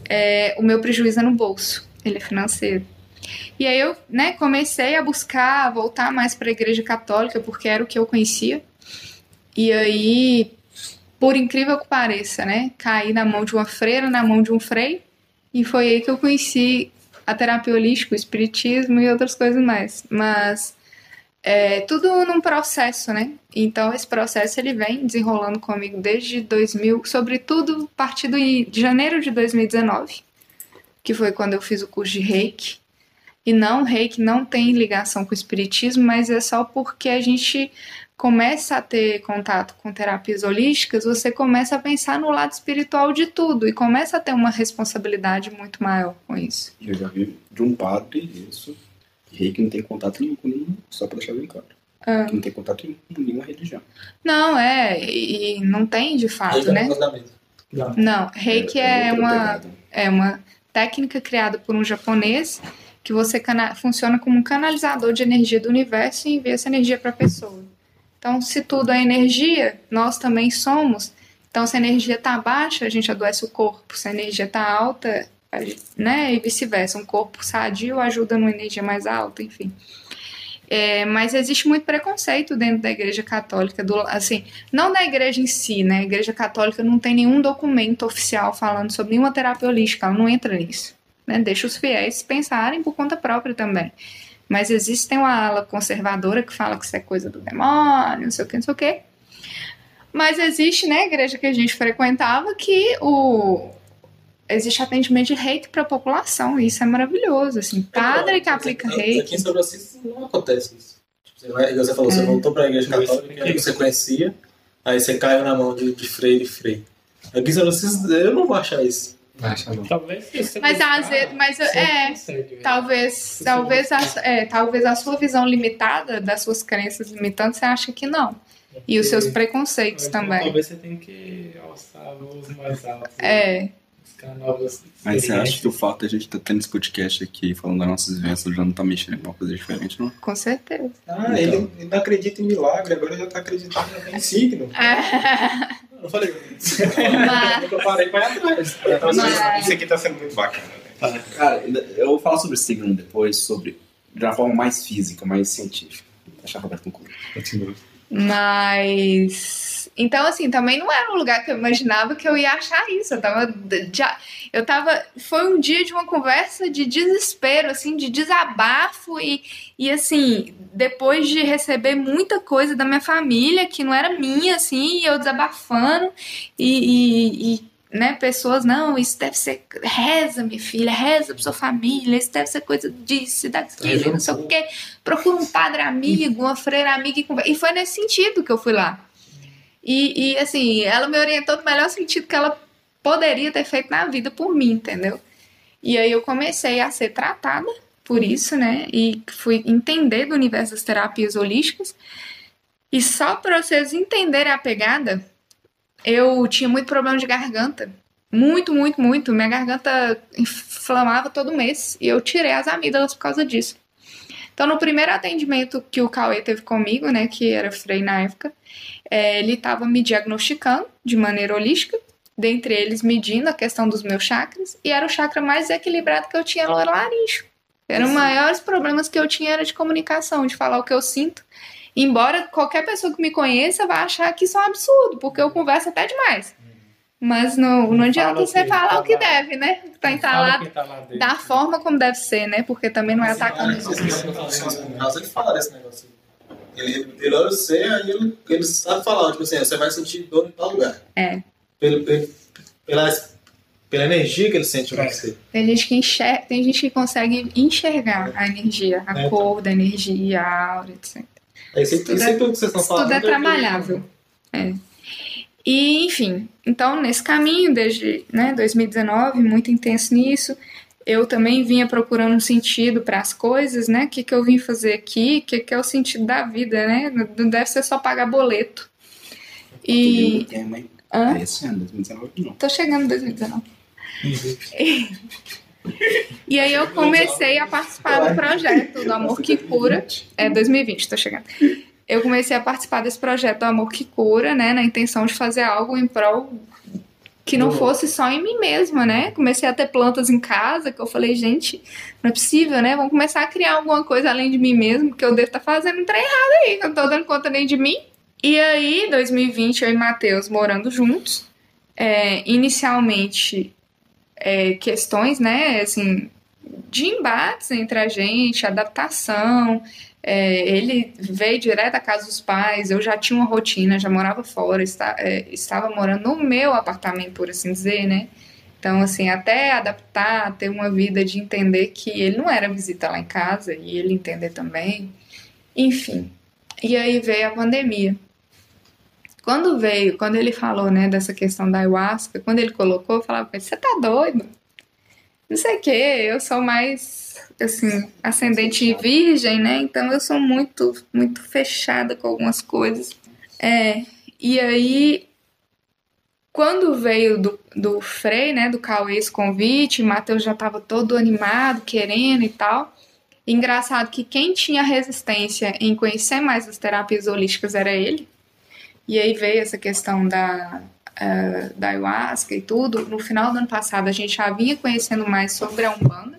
é, o meu prejuízo é no bolso, ele é financeiro. E aí eu, né, comecei a buscar voltar mais para a igreja católica, porque era o que eu conhecia. E aí, por incrível que pareça, né, caí na mão de uma freira, na mão de um frei, e foi aí que eu conheci a terapia holística, o espiritismo e outras coisas mais. Mas é tudo num processo, né? Então esse processo ele vem desenrolando comigo desde 2000, sobretudo a partir de janeiro de 2019, que foi quando eu fiz o curso de Reiki. E não, reiki não tem ligação com o espiritismo, mas é só porque a gente começa a ter contato com terapias holísticas, você começa a pensar no lado espiritual de tudo e começa a ter uma responsabilidade muito maior com isso. Eu já vi de um padre isso. Rei que não tem contato nenhum com nenhum, só pra deixar bem claro. Ah. Que não tem contato nenhum com nenhuma religião. Não, é, e não tem de fato, tá né? Não, reiki é, outra uma, pegada. é uma técnica criada por um japonês que você cana- funciona como um canalizador de energia do universo e envia essa energia para a pessoa. Então, se tudo é energia, nós também somos. Então, se a energia está baixa, a gente adoece o corpo. Se a energia está alta, né? E vice-versa. Um corpo sadio ajuda numa energia mais alta, enfim. É, mas existe muito preconceito dentro da igreja católica, do, assim, não da igreja em si, né? A igreja católica não tem nenhum documento oficial falando sobre nenhuma terapia holística, ela não entra nisso. Né? Deixa os fiéis pensarem por conta própria também. Mas existe tem uma ala conservadora que fala que isso é coisa do demônio, não sei o que, não sei o que. Mas existe, né, a igreja que a gente frequentava, que o existe atendimento de reiki para a população, e isso é maravilhoso, assim, padre que aplica Aqui reiki. em São Francisco não acontece isso. Tipo, Você, vai, você falou, você É. voltou pra igreja católica que você conhecia, aí você caiu na mão de, de freio e freio. Aqui em São Francisco eu não vou achar isso. Acha não. Talvez Mas às vezes, mas é, consegue talvez, talvez a, é, talvez a sua visão limitada das suas crenças limitantes, você acha que não. E os seus preconceitos Então, também. Talvez você tenha que alçar voos mais altos. É, Buscar novas Mas você acha que o fato de a gente estar tendo esse podcast aqui falando das nossas vivências já não tá mexendo em alguma coisa diferente, não? com certeza. Ah, ele, ele não acredita em milagre, agora já tá acreditando em signo. Eu não falei. Mas- Eu parei pra ir atrás. Isso- Mas- Isso aqui tá sendo muito bacana. né? Cara, eu vou falar sobre signo depois, sobre de uma forma mais física, mais científica. Deixa a Roberto concluir. Continua. Mas. Então, assim, também não era um lugar que eu imaginava que eu ia achar isso. Eu tava. Já, eu tava. Foi um dia de uma conversa de desespero, assim, de desabafo e, e assim, depois de receber muita coisa da minha família que não era minha, assim, e eu desabafando e. e- e, né, pessoas, não, isso deve ser. Reza, minha filha, reza pra sua família, isso deve ser coisa disso, daquilo, não sei o quê. Procura um padre amigo, uma freira amiga e conversa. E foi nesse sentido que eu fui lá. E, e, assim, ela me orientou no melhor sentido que ela poderia ter feito na vida por mim, entendeu? E aí eu comecei a ser tratada por isso, né? E fui entender do universo das terapias holísticas. E só para vocês entenderem a pegada, eu tinha muito problema de garganta. Muito, muito, muito. Minha garganta inflamava todo mês. E eu tirei as amígdalas por causa disso. Então, no primeiro atendimento que o Cauê teve comigo, né, que era Frei na época, é, ele estava me diagnosticando de maneira holística, dentre eles medindo a questão dos meus chakras, e era o chakra mais desequilibrado que eu tinha no laringe. Eram os maiores problemas que eu tinha era de comunicação, de falar o que eu sinto. Embora qualquer pessoa que me conheça vá achar que isso é um absurdo, porque eu converso até demais. Mas não, não adianta você que falar tá o que lá. deve, né? Tá entalado tá da forma como deve ser, né? Porque também não é atacando os outros. No caso, ele fala desse negócio. Ele, olha você, aí ele, ele sabe falar, tipo assim, você vai sentir dor em tal lugar. É. Pelo, pelo- pela, pela energia que ele sente em É. você. Tem gente que enxerga, tem gente que consegue enxergar a energia, a É, cor da energia, a aura, etc. Aí, isso, tudo isso é- tudo que vocês estão Isso falando. tudo é trabalhável. É. E, enfim, então nesse caminho, desde né, 2019, muito intenso nisso, eu também vinha procurando um sentido para as coisas, né? O que, que eu vim fazer aqui? O que, que é o sentido da vida, né? Não deve ser só pagar boleto. E. Hã? É esse ano, 2019 não. Tô chegando em 2019. E aí eu comecei a participar do projeto do Amor que Cura. É 2020, tô chegando. Eu comecei a participar desse projeto do Amor que Cura, né? Na intenção de fazer algo em prol que não fosse só em mim mesma, né? Comecei a ter plantas em casa, que eu falei, gente, não é possível, né? Vamos começar a criar alguma coisa além de mim mesmo, porque eu devo estar fazendo um trem errado aí, que eu não tô dando conta nem de mim. E aí, 2020, eu e Matheus morando juntos. É, inicialmente, é, questões, né, assim, de embates entre a gente, adaptação. É, ele veio direto da casa dos pais, eu já tinha uma rotina, já morava fora, está, é, estava morando no meu apartamento, por assim dizer, né? Então, assim, até adaptar, ter uma vida de entender que ele não era visita lá em casa e ele entender também. Enfim. E aí veio a pandemia. Quando veio, quando ele falou, né, dessa questão da ayahuasca, quando ele colocou, eu falava ele, você tá doido? Não sei o que, eu sou mais, assim, ascendente virgem, né, então eu sou muito, muito fechada com algumas coisas. É, e aí, quando veio do, do Frei, né, do Cauê esse convite, Matheus já tava todo animado, querendo e tal. Engraçado que quem tinha resistência em conhecer mais as terapias holísticas era ele. E aí veio essa questão da, uh, da ayahuasca e tudo. No final do ano passado, a gente já vinha conhecendo mais sobre a Umbanda.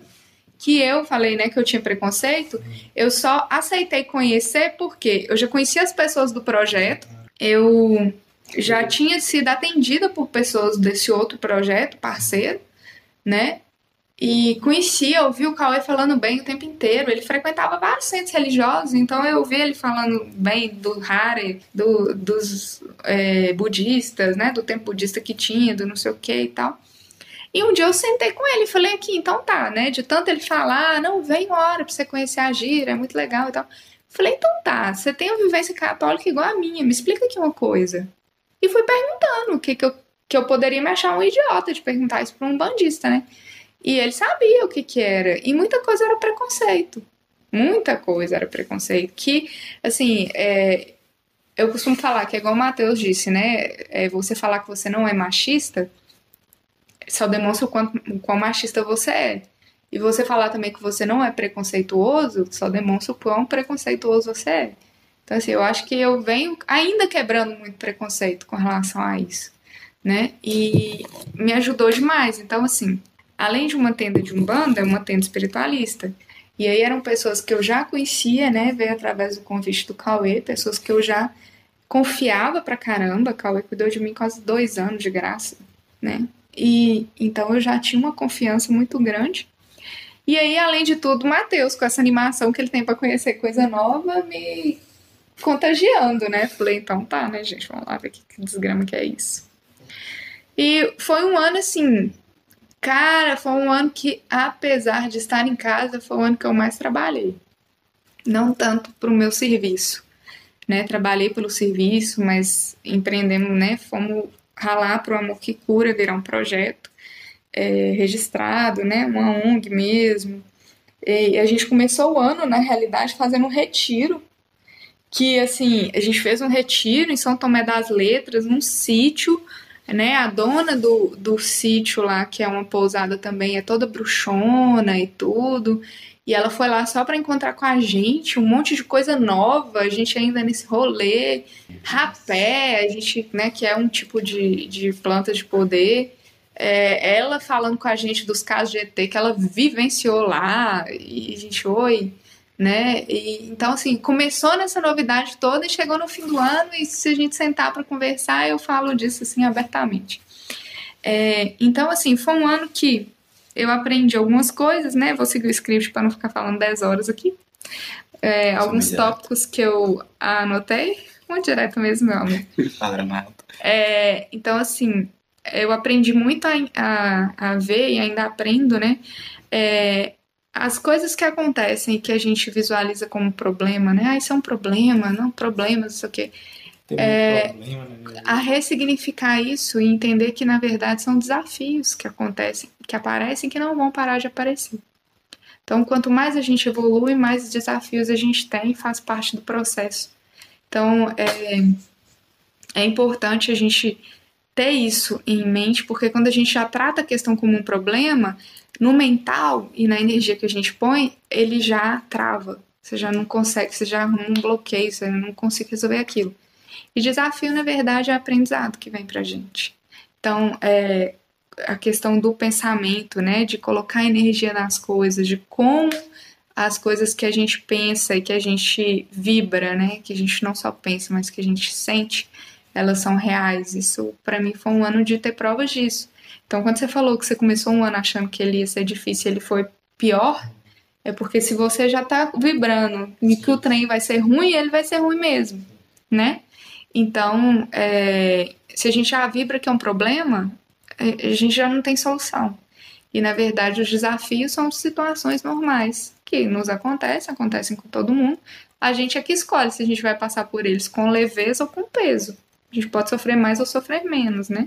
Que eu falei, né, que eu tinha preconceito. Eu só aceitei conhecer porque eu já conhecia as pessoas do projeto. Eu já tinha sido atendida por pessoas desse outro projeto, parceiro, né? E conhecia, ouvi o Cauê falando bem o tempo inteiro. Ele frequentava vários centros religiosos, então eu ouvi ele falando bem do Hare, do, dos é, budistas, né? Do tempo budista que tinha, do não sei o que e tal. E um dia eu sentei com ele e falei aqui, então tá, né? De tanto ele falar, não, vem uma hora pra você conhecer a gira, é muito legal e tal. Falei, então tá, você tem uma vivência católica igual a minha, me explica aqui uma coisa. E fui perguntando o que, que, eu, que eu poderia me achar um idiota de perguntar isso pra um bandista, né? E ele sabia o que que era. E muita coisa era preconceito. Muita coisa era preconceito. Que, assim, é, eu costumo falar que é igual o Matheus disse, né? É, você falar que você não é machista só demonstra o quão, o quão machista você é. E você falar também que você não é preconceituoso só demonstra o quão preconceituoso você é. Então, assim, eu acho que eu venho ainda quebrando muito preconceito com relação a isso, né? E me ajudou demais. Então, assim, além de uma tenda de umbanda, uma tenda espiritualista. E aí eram pessoas que eu já conhecia, né? Veio através do convite do Cauê, pessoas que eu já confiava pra caramba. Cauê cuidou de mim quase dois anos de graça, né? E então eu já tinha uma confiança muito grande. E aí, além de tudo, o Matheus, com essa animação que ele tem para conhecer coisa nova, me contagiando, né? Falei, então tá, né, gente? Vamos lá ver que desgrama que é isso. E foi um ano assim, Cara, foi um ano que, apesar de estar em casa, foi o ano que eu mais trabalhei. Não tanto para o meu serviço, né? Trabalhei pelo serviço, mas empreendemos, né? Fomos ralar para o Amor que Cura, virar um projeto é, registrado, né? Uma ONG mesmo. E a gente começou o ano, na realidade, fazendo um retiro. Que, assim, a gente fez um retiro em São Tomé das Letras, num sítio né? A dona do, do sítio lá, que é uma pousada também, é toda bruxona e tudo. E ela foi lá só para encontrar com a gente, um monte de coisa nova, a gente ainda nesse rolê, rapé, a gente, né, que é um tipo de, de planta de poder. É, ela falando com a gente dos casos de ET que ela vivenciou lá, e a gente, oi, né? E, então, assim, começou nessa novidade toda e chegou no fim do ano, e se a gente sentar para conversar, eu falo disso, assim, abertamente. É, então, assim, foi um ano que eu aprendi algumas coisas, né? Vou seguir o script para não ficar falando 10 horas aqui. É, alguns tópicos que eu anotei, muito direto mesmo, meu amor. É, então, assim, eu aprendi muito a, a, a ver e ainda aprendo, né? É, as coisas que acontecem e que a gente visualiza como problema, né? Ah, isso é um problema, não problemas, isso aqui. Tem muito problema, né? a ressignificar isso e entender que na verdade são desafios que acontecem, que aparecem que não vão parar de aparecer. Então, quanto mais a gente evolui, mais desafios a gente tem e faz parte do processo. Então, é, é importante a gente ter isso em mente, porque quando a gente já trata a questão como um problema, no mental e na energia que a gente põe, ele já trava. Você já não consegue, você já arruma um bloqueio, você não consegue resolver aquilo. E desafio, na verdade, é aprendizado que vem pra gente. Então, é, a questão do pensamento, né, de colocar energia nas coisas, de como as coisas que a gente pensa e que a gente vibra, né, que a gente não só pensa, mas que a gente sente, elas são reais. Isso para mim foi um ano de ter provas disso. Então, quando você falou que você começou um ano achando que ele ia ser difícil, ele foi pior, é porque se você já tá vibrando e que o trem vai ser ruim, ele vai ser ruim mesmo, né? Então, é, se a gente já vibra que é um problema, é, a gente já não tem solução. E na verdade, os desafios são situações normais que nos acontecem, acontecem com todo mundo. A gente é que escolhe se a gente vai passar por eles com leveza ou com peso. A gente pode sofrer mais ou sofrer menos, né?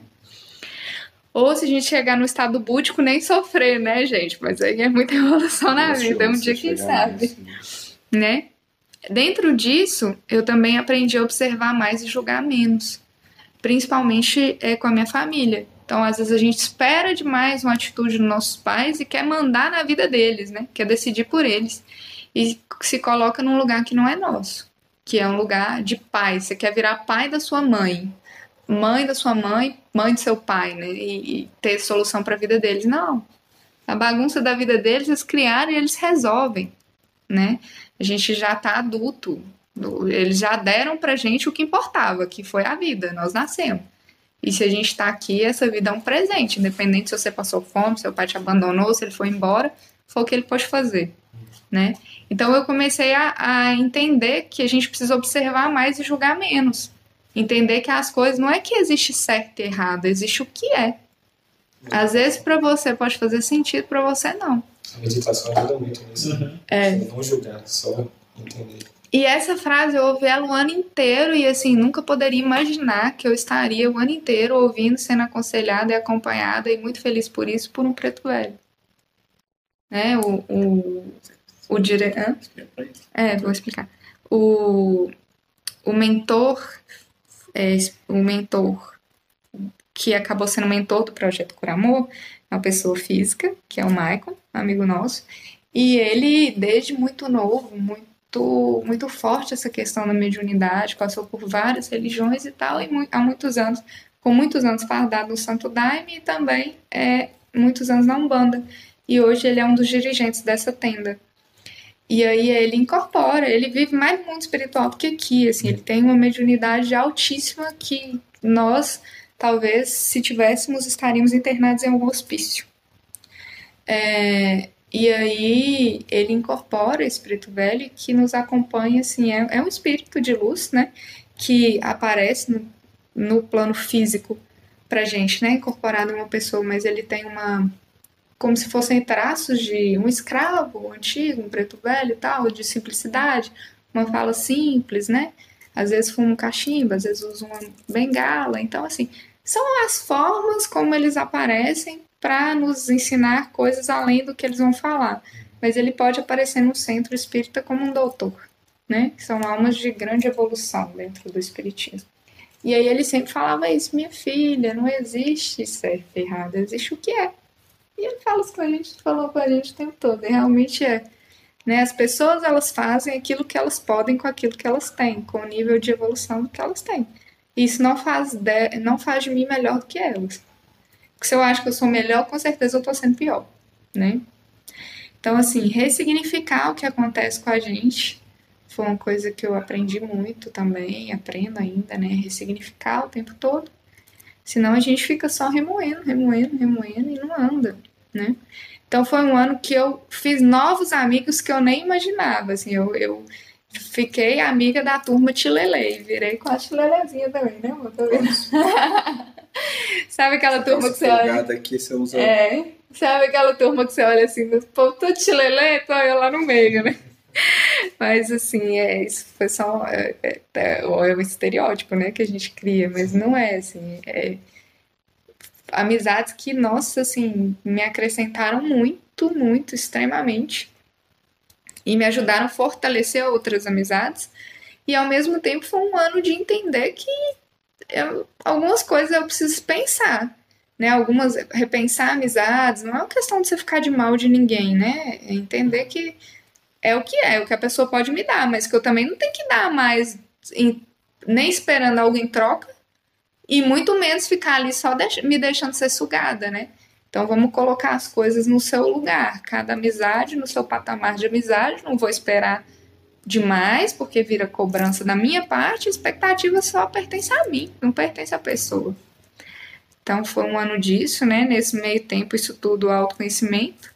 Ou se a gente chegar no estado búdico, nem sofrer, né, gente? Mas aí é muita evolução na vida, é um dia quem sabe, né? Dentro disso, eu também aprendi a observar mais e julgar menos, principalmente é, com a minha família. Então, às vezes a gente espera demais uma atitude dos nossos pais e quer mandar na vida deles, né? Quer decidir por eles e se coloca num lugar que não é nosso, que é um lugar de pai. Você quer virar pai da sua mãe, mãe da sua mãe, mãe do seu pai, né? E, e ter solução para a vida deles. Não. A bagunça da vida deles eles criaram e eles resolvem, né? A gente já tá adulto. Eles já deram pra gente o que importava, que foi a vida. Nós nascemos. E se a gente tá aqui, essa vida é um presente, independente se você passou fome, se seu pai te abandonou, se ele foi embora, foi o que ele pôde fazer, né? Então eu comecei a, a entender que a gente precisa observar mais e julgar menos. Entender que as coisas não é que existe certo e errado, existe o que é. Às vezes para você pode fazer sentido, para você não. A meditação ajuda muito nisso. É. Não julgar, só entender. E essa frase eu ouvi ela o ano inteiro e assim, nunca poderia imaginar que eu estaria o ano inteiro ouvindo, sendo aconselhada e acompanhada e muito feliz por isso, por um preto velho. Né? O, o, o dire... Hã? É, vou explicar. O, o mentor, é, o mentor que acabou sendo mentor do projeto Cura Amor, é uma pessoa física, que é o Michael, amigo nosso, e ele, desde muito novo, muito, muito forte essa questão da mediunidade, passou por várias religiões e tal, e há muitos anos, com muitos anos fardado no Santo Daime e também é, muitos anos na Umbanda. E hoje ele é um dos dirigentes dessa tenda. E aí ele incorpora, ele vive mais no mundo espiritual do que aqui, assim, ele tem uma mediunidade altíssima que nós, talvez, se tivéssemos, estaríamos internados em algum hospício. É, e aí ele incorpora esse preto velho que nos acompanha, assim, é, é um espírito de luz, né, que aparece no, no plano físico pra gente, né, incorporado em uma pessoa, mas ele tem uma como se fossem traços de um escravo antigo, um preto velho e tal, de simplicidade, uma fala simples, né? Às vezes fuma um cachimbo, às vezes usa uma bengala. Então, assim, são as formas como eles aparecem para nos ensinar coisas além do que eles vão falar. Mas ele pode aparecer no centro espírita como um doutor, né? São almas de grande evolução dentro do espiritismo. E aí ele sempre falava isso, minha filha, não existe certo e errado, existe o que é. E ele fala a gente, falou com a gente o tempo todo, e realmente é. Né? As pessoas, elas fazem aquilo que elas podem com aquilo que elas têm, com o nível de evolução que elas têm. Isso não faz de, não faz de mim melhor do que elas. Porque se eu acho que eu sou melhor, com certeza eu estou sendo pior, né? Então, assim, ressignificar o que acontece com a gente foi uma coisa que eu aprendi muito também, aprendo ainda, né? Ressignificar o tempo todo. Senão a gente fica só remoendo, remoendo, remoendo e não anda, né? Então foi um ano que eu fiz novos amigos que eu nem imaginava, assim, eu, eu fiquei amiga da turma Tilelê e virei com a Tilelezinha também, né? Tá? Sabe aquela turma que você olha... aqui você usa. É, sabe aquela turma que você olha assim, povo todo Tilelê, tô eu lá no meio, né? Mas assim, é, isso foi só é, é, é, é um estereótipo, né, que a gente cria, mas não é assim. É, amizades que, nossa, assim, me acrescentaram muito, muito, extremamente. E me ajudaram a fortalecer outras amizades. E ao mesmo tempo foi um ano de entender que eu, algumas coisas eu preciso pensar. Né, algumas repensar amizades, não é uma questão de você ficar de mal de ninguém, né? É entender que é o que é, o que a pessoa pode me dar, mas que eu também não tenho que dar mais em, nem esperando algo em troca e muito menos ficar ali só me deixando ser sugada, né? Então vamos colocar as coisas no seu lugar, cada amizade no seu patamar de amizade, não vou esperar demais, porque vira cobrança da minha parte, a expectativa só pertence a mim, não pertence à pessoa. Então foi um ano disso, né? Nesse meio tempo, isso tudo autoconhecimento.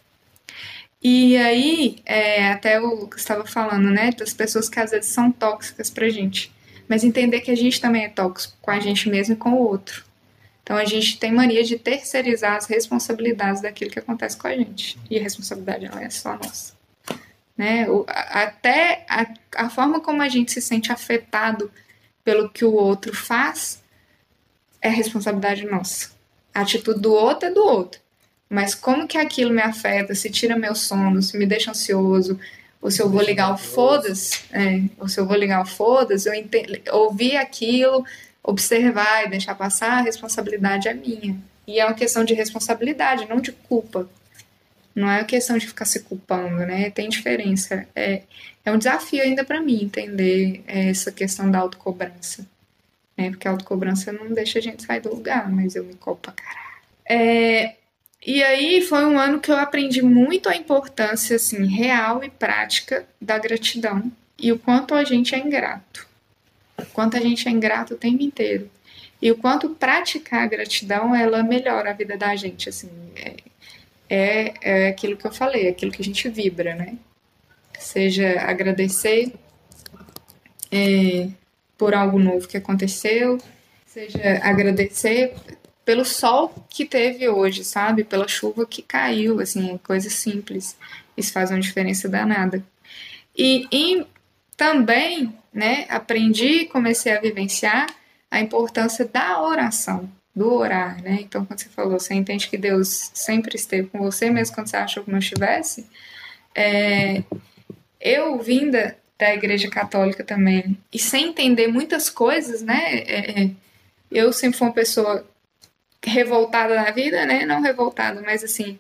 E aí, é, até o Lucas estava falando, né? Das pessoas que às vezes são tóxicas pra gente. Mas entender que a gente também é tóxico com a gente mesmo e com o outro. Então a gente tem mania de terceirizar as responsabilidades daquilo que acontece com a gente. E a responsabilidade não é só nossa. Né? O, até a, a forma como a gente se sente afetado pelo que o outro faz é responsabilidade nossa. A atitude do outro é do outro. Mas como que aquilo me afeta, se tira meu sono, se me deixa ansioso, ou se eu vou ligar o foda-se, é, ou se eu vou ligar o foda-se, eu ouvir aquilo, observar e deixar passar, a responsabilidade é minha. E é uma questão de responsabilidade, não de culpa. Não é uma questão de ficar se culpando, né? Tem diferença. É, é um desafio ainda para mim entender essa questão da autocobrança. Né? Porque a autocobrança não deixa a gente sair do lugar, mas eu me culpo pra caralho. É, e aí foi um ano que eu aprendi muito a importância assim real e prática da gratidão e o quanto a gente é ingrato. O quanto a gente é ingrato o tempo inteiro. E o quanto praticar a gratidão ela melhora a vida da gente, assim, é, é, é aquilo que eu falei, é aquilo que a gente vibra, né? Seja agradecer é, por algo novo que aconteceu, seja agradecer pelo sol que teve hoje, sabe? Pela chuva que caiu, assim, coisa simples. Isso faz uma diferença danada. E, e também, né, aprendi, comecei a vivenciar a importância da oração, do orar, né? Então, quando você falou, você entende que Deus sempre esteve com você, mesmo quando você achou que não estivesse. É, eu, vinda da Igreja Católica também, e sem entender muitas coisas, né? É, é eu sempre fui uma pessoa revoltada na vida, né? Não revoltada, mas assim,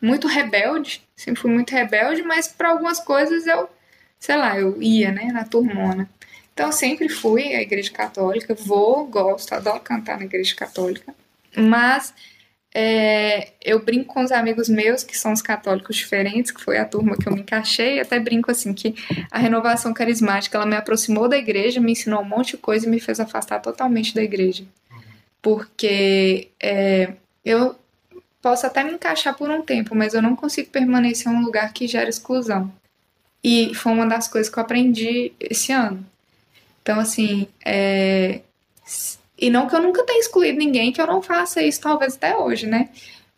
muito rebelde. Sempre fui muito rebelde, mas para algumas coisas eu, sei lá, eu ia, né? Na turmona. Então sempre fui à igreja católica, vou, gosto, adoro cantar na igreja católica. Mas é, eu brinco com os amigos meus, que são os católicos diferentes, que foi a turma que eu me encaixei, até brinco assim que a renovação carismática ela me aproximou da igreja, me ensinou um monte de coisa e me fez afastar totalmente da igreja porque é, eu posso até me encaixar por um tempo, mas eu não consigo permanecer em um lugar que gera exclusão. E foi uma das coisas que eu aprendi esse ano. Então, assim, é... e não que eu nunca tenha excluído ninguém, que eu não faça isso, talvez até hoje, né?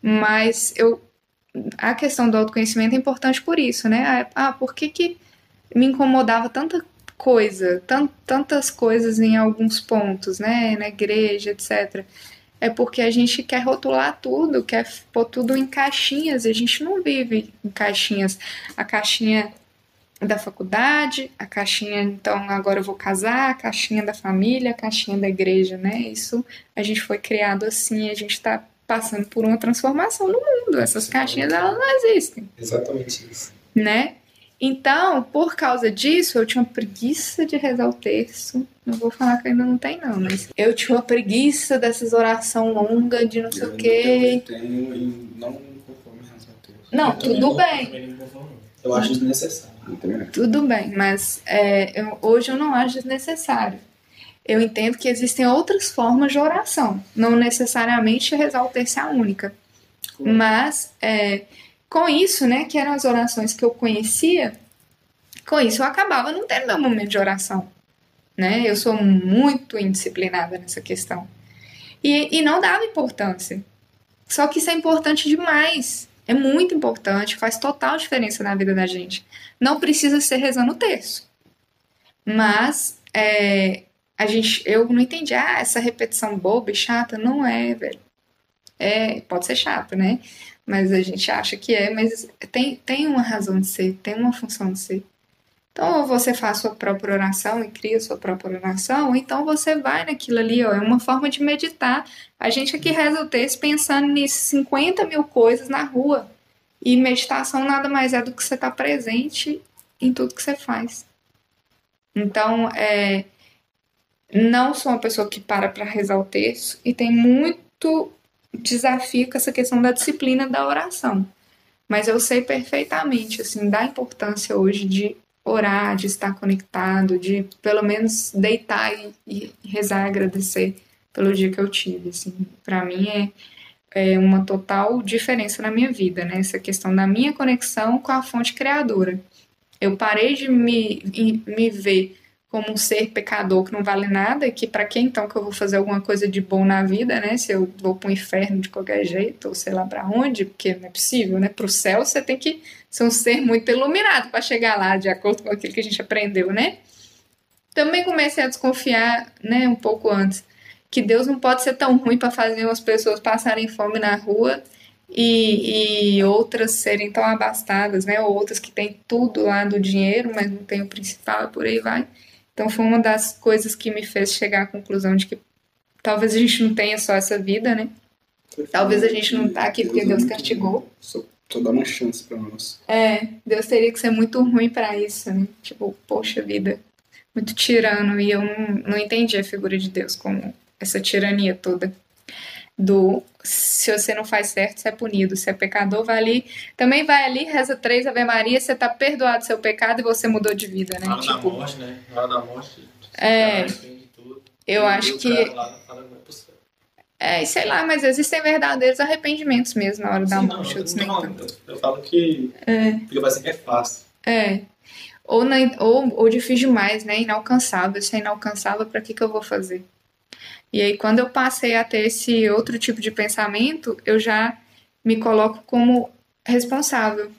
Mas eu. A questão do autoconhecimento é importante por isso, né? Ah, por que, que me incomodava tanta coisa, tant, tantas coisas em alguns pontos, né, na igreja, etc. É porque a gente quer rotular tudo, quer pôr tudo em caixinhas, e a gente não vive em caixinhas. A caixinha da faculdade, a caixinha, então agora eu vou casar, a caixinha da família, a caixinha da igreja, né? Isso a gente foi criado assim, a gente está passando por uma transformação no mundo. Essas caixinhas elas não existem. Exatamente isso. Né? Então, por causa disso, eu tinha uma preguiça de rezar o terço. Não vou falar que ainda não tem, não, mas eu tinha uma preguiça dessas oração longa de não sei o quê. Eu tenho e não conforme rezar o terço. Não, Eu tudo não- bem. não. Eu acho desnecessário. Tudo bem, mas é, eu- hoje eu não acho desnecessário. Eu entendo que existem outras formas de oração, não necessariamente rezar o terço é a única. Mas é, com isso, né, que eram as orações que eu conhecia, com isso eu acabava não tendo meu momento de oração. Né? Eu sou muito indisciplinada nessa questão. E, e não dava importância. Só que isso é importante demais. É muito importante, faz total diferença na vida da gente. Não precisa ser rezando o terço. Mas é, a gente, eu não entendi, ah, essa repetição boba e chata. Não é, velho. É, pode ser chato, né? Mas a gente acha que é, mas tem, tem uma razão de ser, tem uma função de ser. Então, ou você faz sua própria oração e cria sua própria oração, ou então você vai naquilo ali, ó, é uma forma de meditar. A gente aqui reza o texto pensando nisso 50 mil coisas na rua. E meditação nada mais é do que você estar tá presente em tudo que você faz. Então, é, não sou uma pessoa que para para rezar o texto e tem muito desafio com essa questão da disciplina da oração. Mas eu sei perfeitamente, assim, da importância hoje de orar, de estar conectado, de pelo menos deitar e, e rezar, agradecer pelo dia que eu tive, assim. Para mim é, é uma total diferença na minha vida, né? Essa questão da minha conexão com a fonte criadora. Eu parei de me, me ver como um ser pecador que não vale nada, e que para que então que eu vou fazer alguma coisa de bom na vida, né? Se eu vou para o inferno de qualquer jeito, ou sei lá para onde, porque não é possível, né? Para o céu você tem que ser um ser muito iluminado para chegar lá, de acordo com aquilo que a gente aprendeu, né? Também comecei a desconfiar, né, um pouco antes, que Deus não pode ser tão ruim para fazer umas pessoas passarem fome na rua e, e outras serem tão abastadas, né? Ou outras que têm tudo lá do dinheiro, mas não tem o principal e por aí vai. Então foi uma das coisas que me fez chegar à conclusão de que talvez a gente não tenha só essa vida, né? Talvez a gente não tá aqui porque Deus castigou. Só dando uma chance pra nós. É, Deus teria que ser muito ruim para isso, né? Tipo, poxa vida, muito tirano. E eu não, não entendi a figura de Deus como essa tirania toda do se você não faz certo, você é punido. Se é pecador, vai ali. Também vai ali, reza três Ave Maria, você tá perdoado seu pecado e você mudou de vida, né? Na hora tipo, da morte, né? Na hora da morte. É. Eu E acho que. lá fala, "Vai pro céu." É, e sei lá, mas existem verdadeiros arrependimentos mesmo na hora da Sim, morte. não, eu, não, eu falo que. É. Porque vai ser que é fácil. É. Ou, na, ou, ou difícil demais, né? Inalcançável. Se é inalcançável, pra que, que eu vou fazer? E aí, quando eu passei a ter esse outro tipo de pensamento, eu já me coloco como responsável.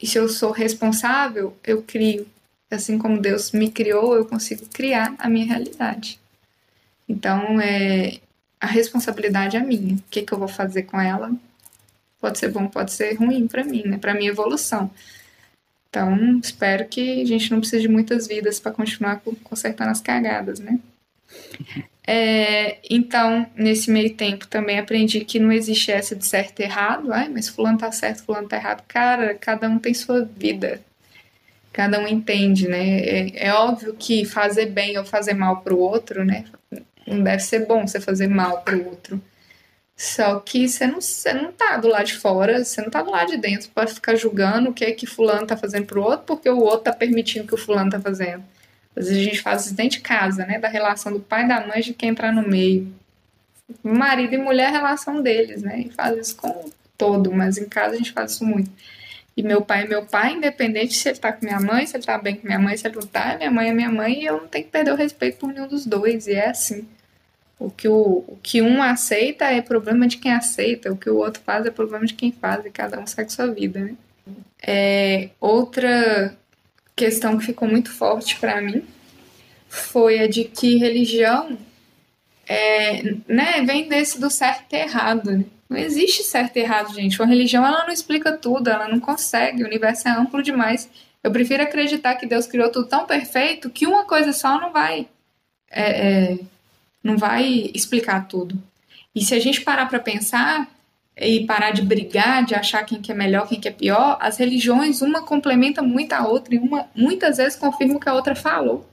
E se eu sou responsável, eu crio. Assim como Deus me criou, eu consigo criar a minha realidade. Então, é, a responsabilidade é minha. O que, que eu vou fazer com ela? Pode ser bom, pode ser ruim para mim, né? Para minha evolução. Então, espero que a gente não precise de muitas vidas para continuar co- consertando as cagadas, né? É, então, nesse meio tempo, também aprendi que não existe essa de certo e errado, ai, mas fulano tá certo, fulano tá errado. Cara, cada um tem sua vida. Cada um entende, né? É, é óbvio que fazer bem ou fazer mal pro outro, né? Não deve ser bom você fazer mal pro outro. Só que você não, você não tá do lado de fora, você não tá do lado de dentro para ficar julgando o que é que fulano tá fazendo pro outro, porque o outro tá permitindo que o fulano tá fazendo. Às vezes a gente faz isso dentro de casa, né? Da relação do pai e da mãe de quem entrar no meio. Marido e mulher, a relação deles, né? E faz isso com todo, mas em casa a gente faz isso muito. E meu pai é meu pai, independente se ele tá com minha mãe, se ele tá bem com minha mãe, se ele não tá, minha mãe é minha mãe e eu não tenho que perder o respeito por nenhum dos dois. E é assim. O que, o, o que um aceita é problema de quem aceita, o que o outro faz é problema de quem faz, e cada um segue sua vida, né? É, outra questão que ficou muito forte para mim foi a de que religião é, né, vem desse do certo e errado. Né? Não existe certo e errado, gente. Uma religião ela não explica tudo, ela não consegue. O universo é amplo demais. Eu prefiro acreditar que Deus criou tudo tão perfeito que uma coisa só não vai é, é, não vai explicar tudo. E se a gente parar para pensar e parar de brigar, de achar quem que é melhor, quem que é pior, as religiões uma complementa muito a outra e uma muitas vezes confirma o que a outra falou,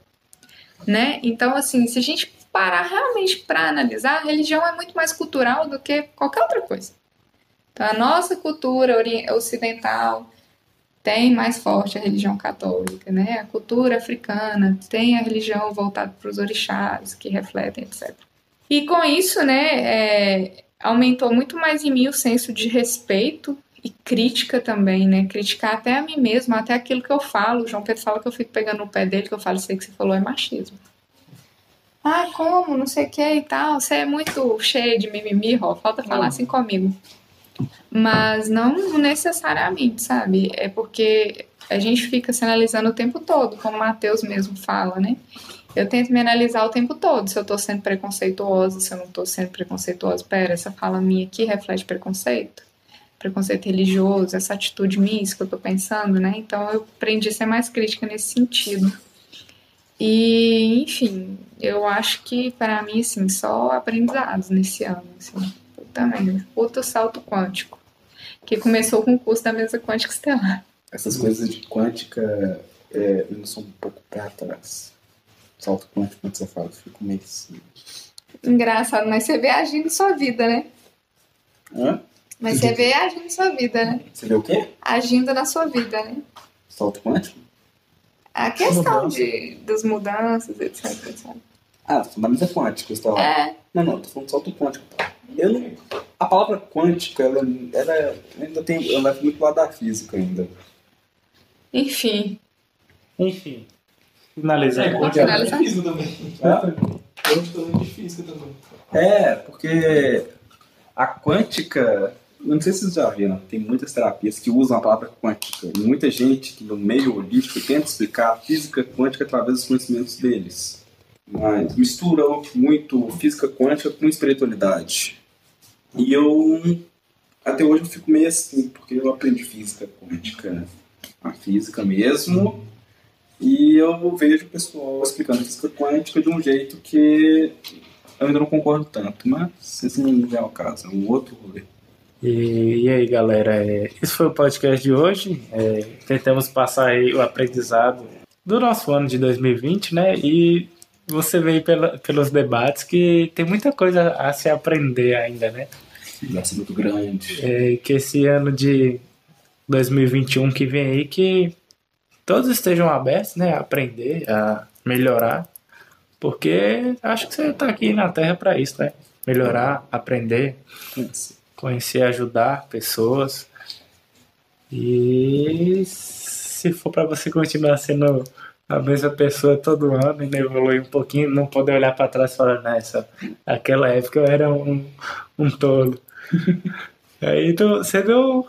né? Então assim, se a gente parar realmente para analisar, a religião é muito mais cultural do que qualquer outra coisa. Então a nossa cultura ocidental tem mais forte a religião católica, né? A cultura africana tem a religião voltada para os orixás, que refletem, etc. E com isso, né, é, aumentou muito mais em mim o senso de respeito e crítica também, né? Criticar até a mim mesma, até aquilo que eu falo. O João Pedro fala que eu fico pegando no pé dele, que eu falo, aí que você falou é machismo. Ah, como? Não sei o que e tal. Você é muito cheia de mimimi, Ró. Falta falar assim comigo. Mas não necessariamente, sabe? É porque a gente fica se analisando o tempo todo, como o Matheus mesmo fala, né? Eu tento me analisar o tempo todo, se eu tô sendo preconceituosa, se eu não tô sendo preconceituosa. Pera, essa fala minha aqui reflete preconceito? Preconceito religioso, essa atitude minha, isso que eu tô pensando, né? Então eu aprendi a ser mais crítica nesse sentido. E, enfim, eu acho que para mim, assim, só aprendizados nesse ano, assim. Merda. Puta salto quântico. Que começou com o curso da mesa quântica estelar. Essas coisas de quântica, é, não sou um pouco pé atrás. Salto quântico, quando você fala, eu fico meio assim. Engraçado, mas você vê agindo sua vida, né? Hã? Mas você vê agindo sua vida, né? Você vê o quê? Agindo na sua vida, né? Salto quântico? A questão Mudança. de, das mudanças, etc, etc. Ah, da mesa quântica, você tá lá. É, Não, não, tô falando de salto quântico. Eu não... A palavra quântica, ela, ela ainda tem. Ela vai muito lado da física ainda. enfim. Enfim. Finalizar? Física também. Hã? Eu também de física também. É, porque a quântica, não sei se vocês já viram, tem muitas terapias que usam a palavra quântica. E muita gente que no meio holístico tenta explicar a física quântica através dos conhecimentos deles. Mas mistura muito física quântica com espiritualidade. E eu, até hoje, eu fico meio assim, porque eu aprendi física quântica, né? a física mesmo. E eu vejo o pessoal explicando física quântica de um jeito que eu ainda não concordo tanto, mas esse não é o caso, é um outro rolê. E, e aí, galera, é, esse foi o podcast de hoje. É, tentamos passar aí o aprendizado do nosso ano de 2020, né? E você veio pela, pelos debates que tem muita coisa a se aprender ainda, né? Vai ser muito grande. É, que esse ano de 2021 que vem aí, que todos estejam abertos, né? A aprender, a melhorar. Porque acho que você está aqui na Terra para isso, né? Melhorar, aprender, conhecer, ajudar pessoas. E se for para você continuar sendo a mesma pessoa todo ano e não evoluir um pouquinho, não poder olhar para trás e falar, nessa, aquela época eu era um, um tolo. Aí tu, você deu.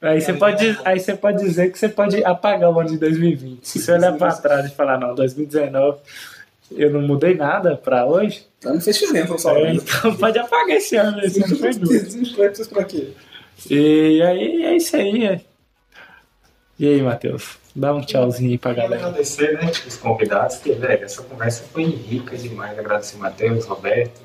Aí você, pode, aí você pode dizer que você pode apagar o ano de 2020. Se você olhar para trás e falar, não, 2019 eu não mudei nada para hoje, Tá no festival, só. é, então pode apagar esse ano, esse ano foi duro. 2020 pra quê? E aí é isso aí. é. E aí, Matheus? Dá um tchauzinho aí pra Quero galera. agradecer, né, os convidados, que, velho, essa conversa foi rica demais. Agradecer Matheus, Roberto.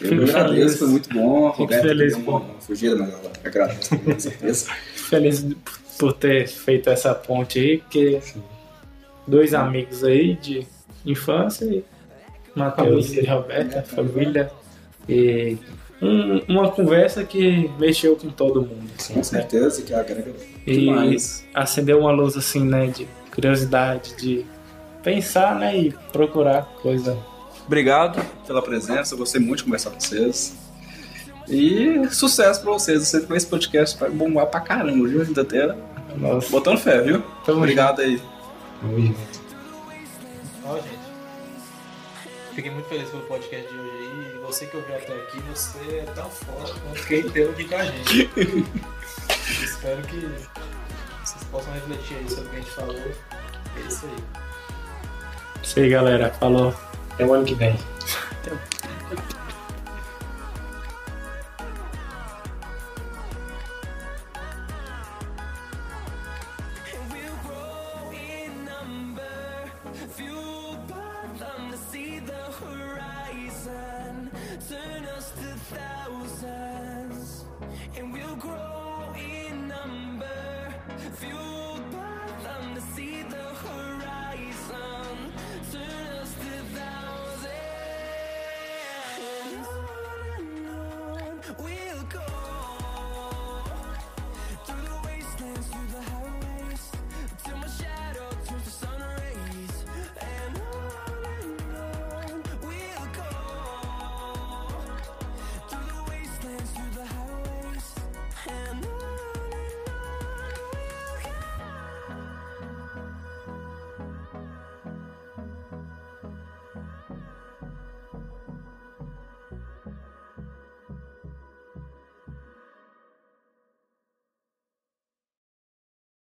Eu Fico agradeço, feliz. foi muito bom. Fico Roberto feliz, deu uma, uma fugida, mas eu agradeço, com certeza. Feliz por ter feito essa ponte aí, porque dois amigos aí de infância, e Matheus e Roberta, família, e um- uma conversa que mexeu com todo mundo. assim, Com né? certeza que agrega E demais. acendeu uma luz assim, né, de curiosidade, de pensar, né, e procurar coisa. Obrigado pela presença, eu gostei muito de conversar com vocês. E sucesso pra vocês. Eu sei que esse podcast vai bombar pra caramba, viu? Ainda até Nossa, botando fé, viu? Tamo Obrigado aí. Ó, gente. Fiquei muito feliz pelo podcast de hoje aí. E você que ouviu até aqui, você é tão foda quanto quem deu aqui com a gente. Espero que vocês possam refletir aí sobre o que a gente falou. É isso aí. isso aí, galera. Falou. Te voy a quitar.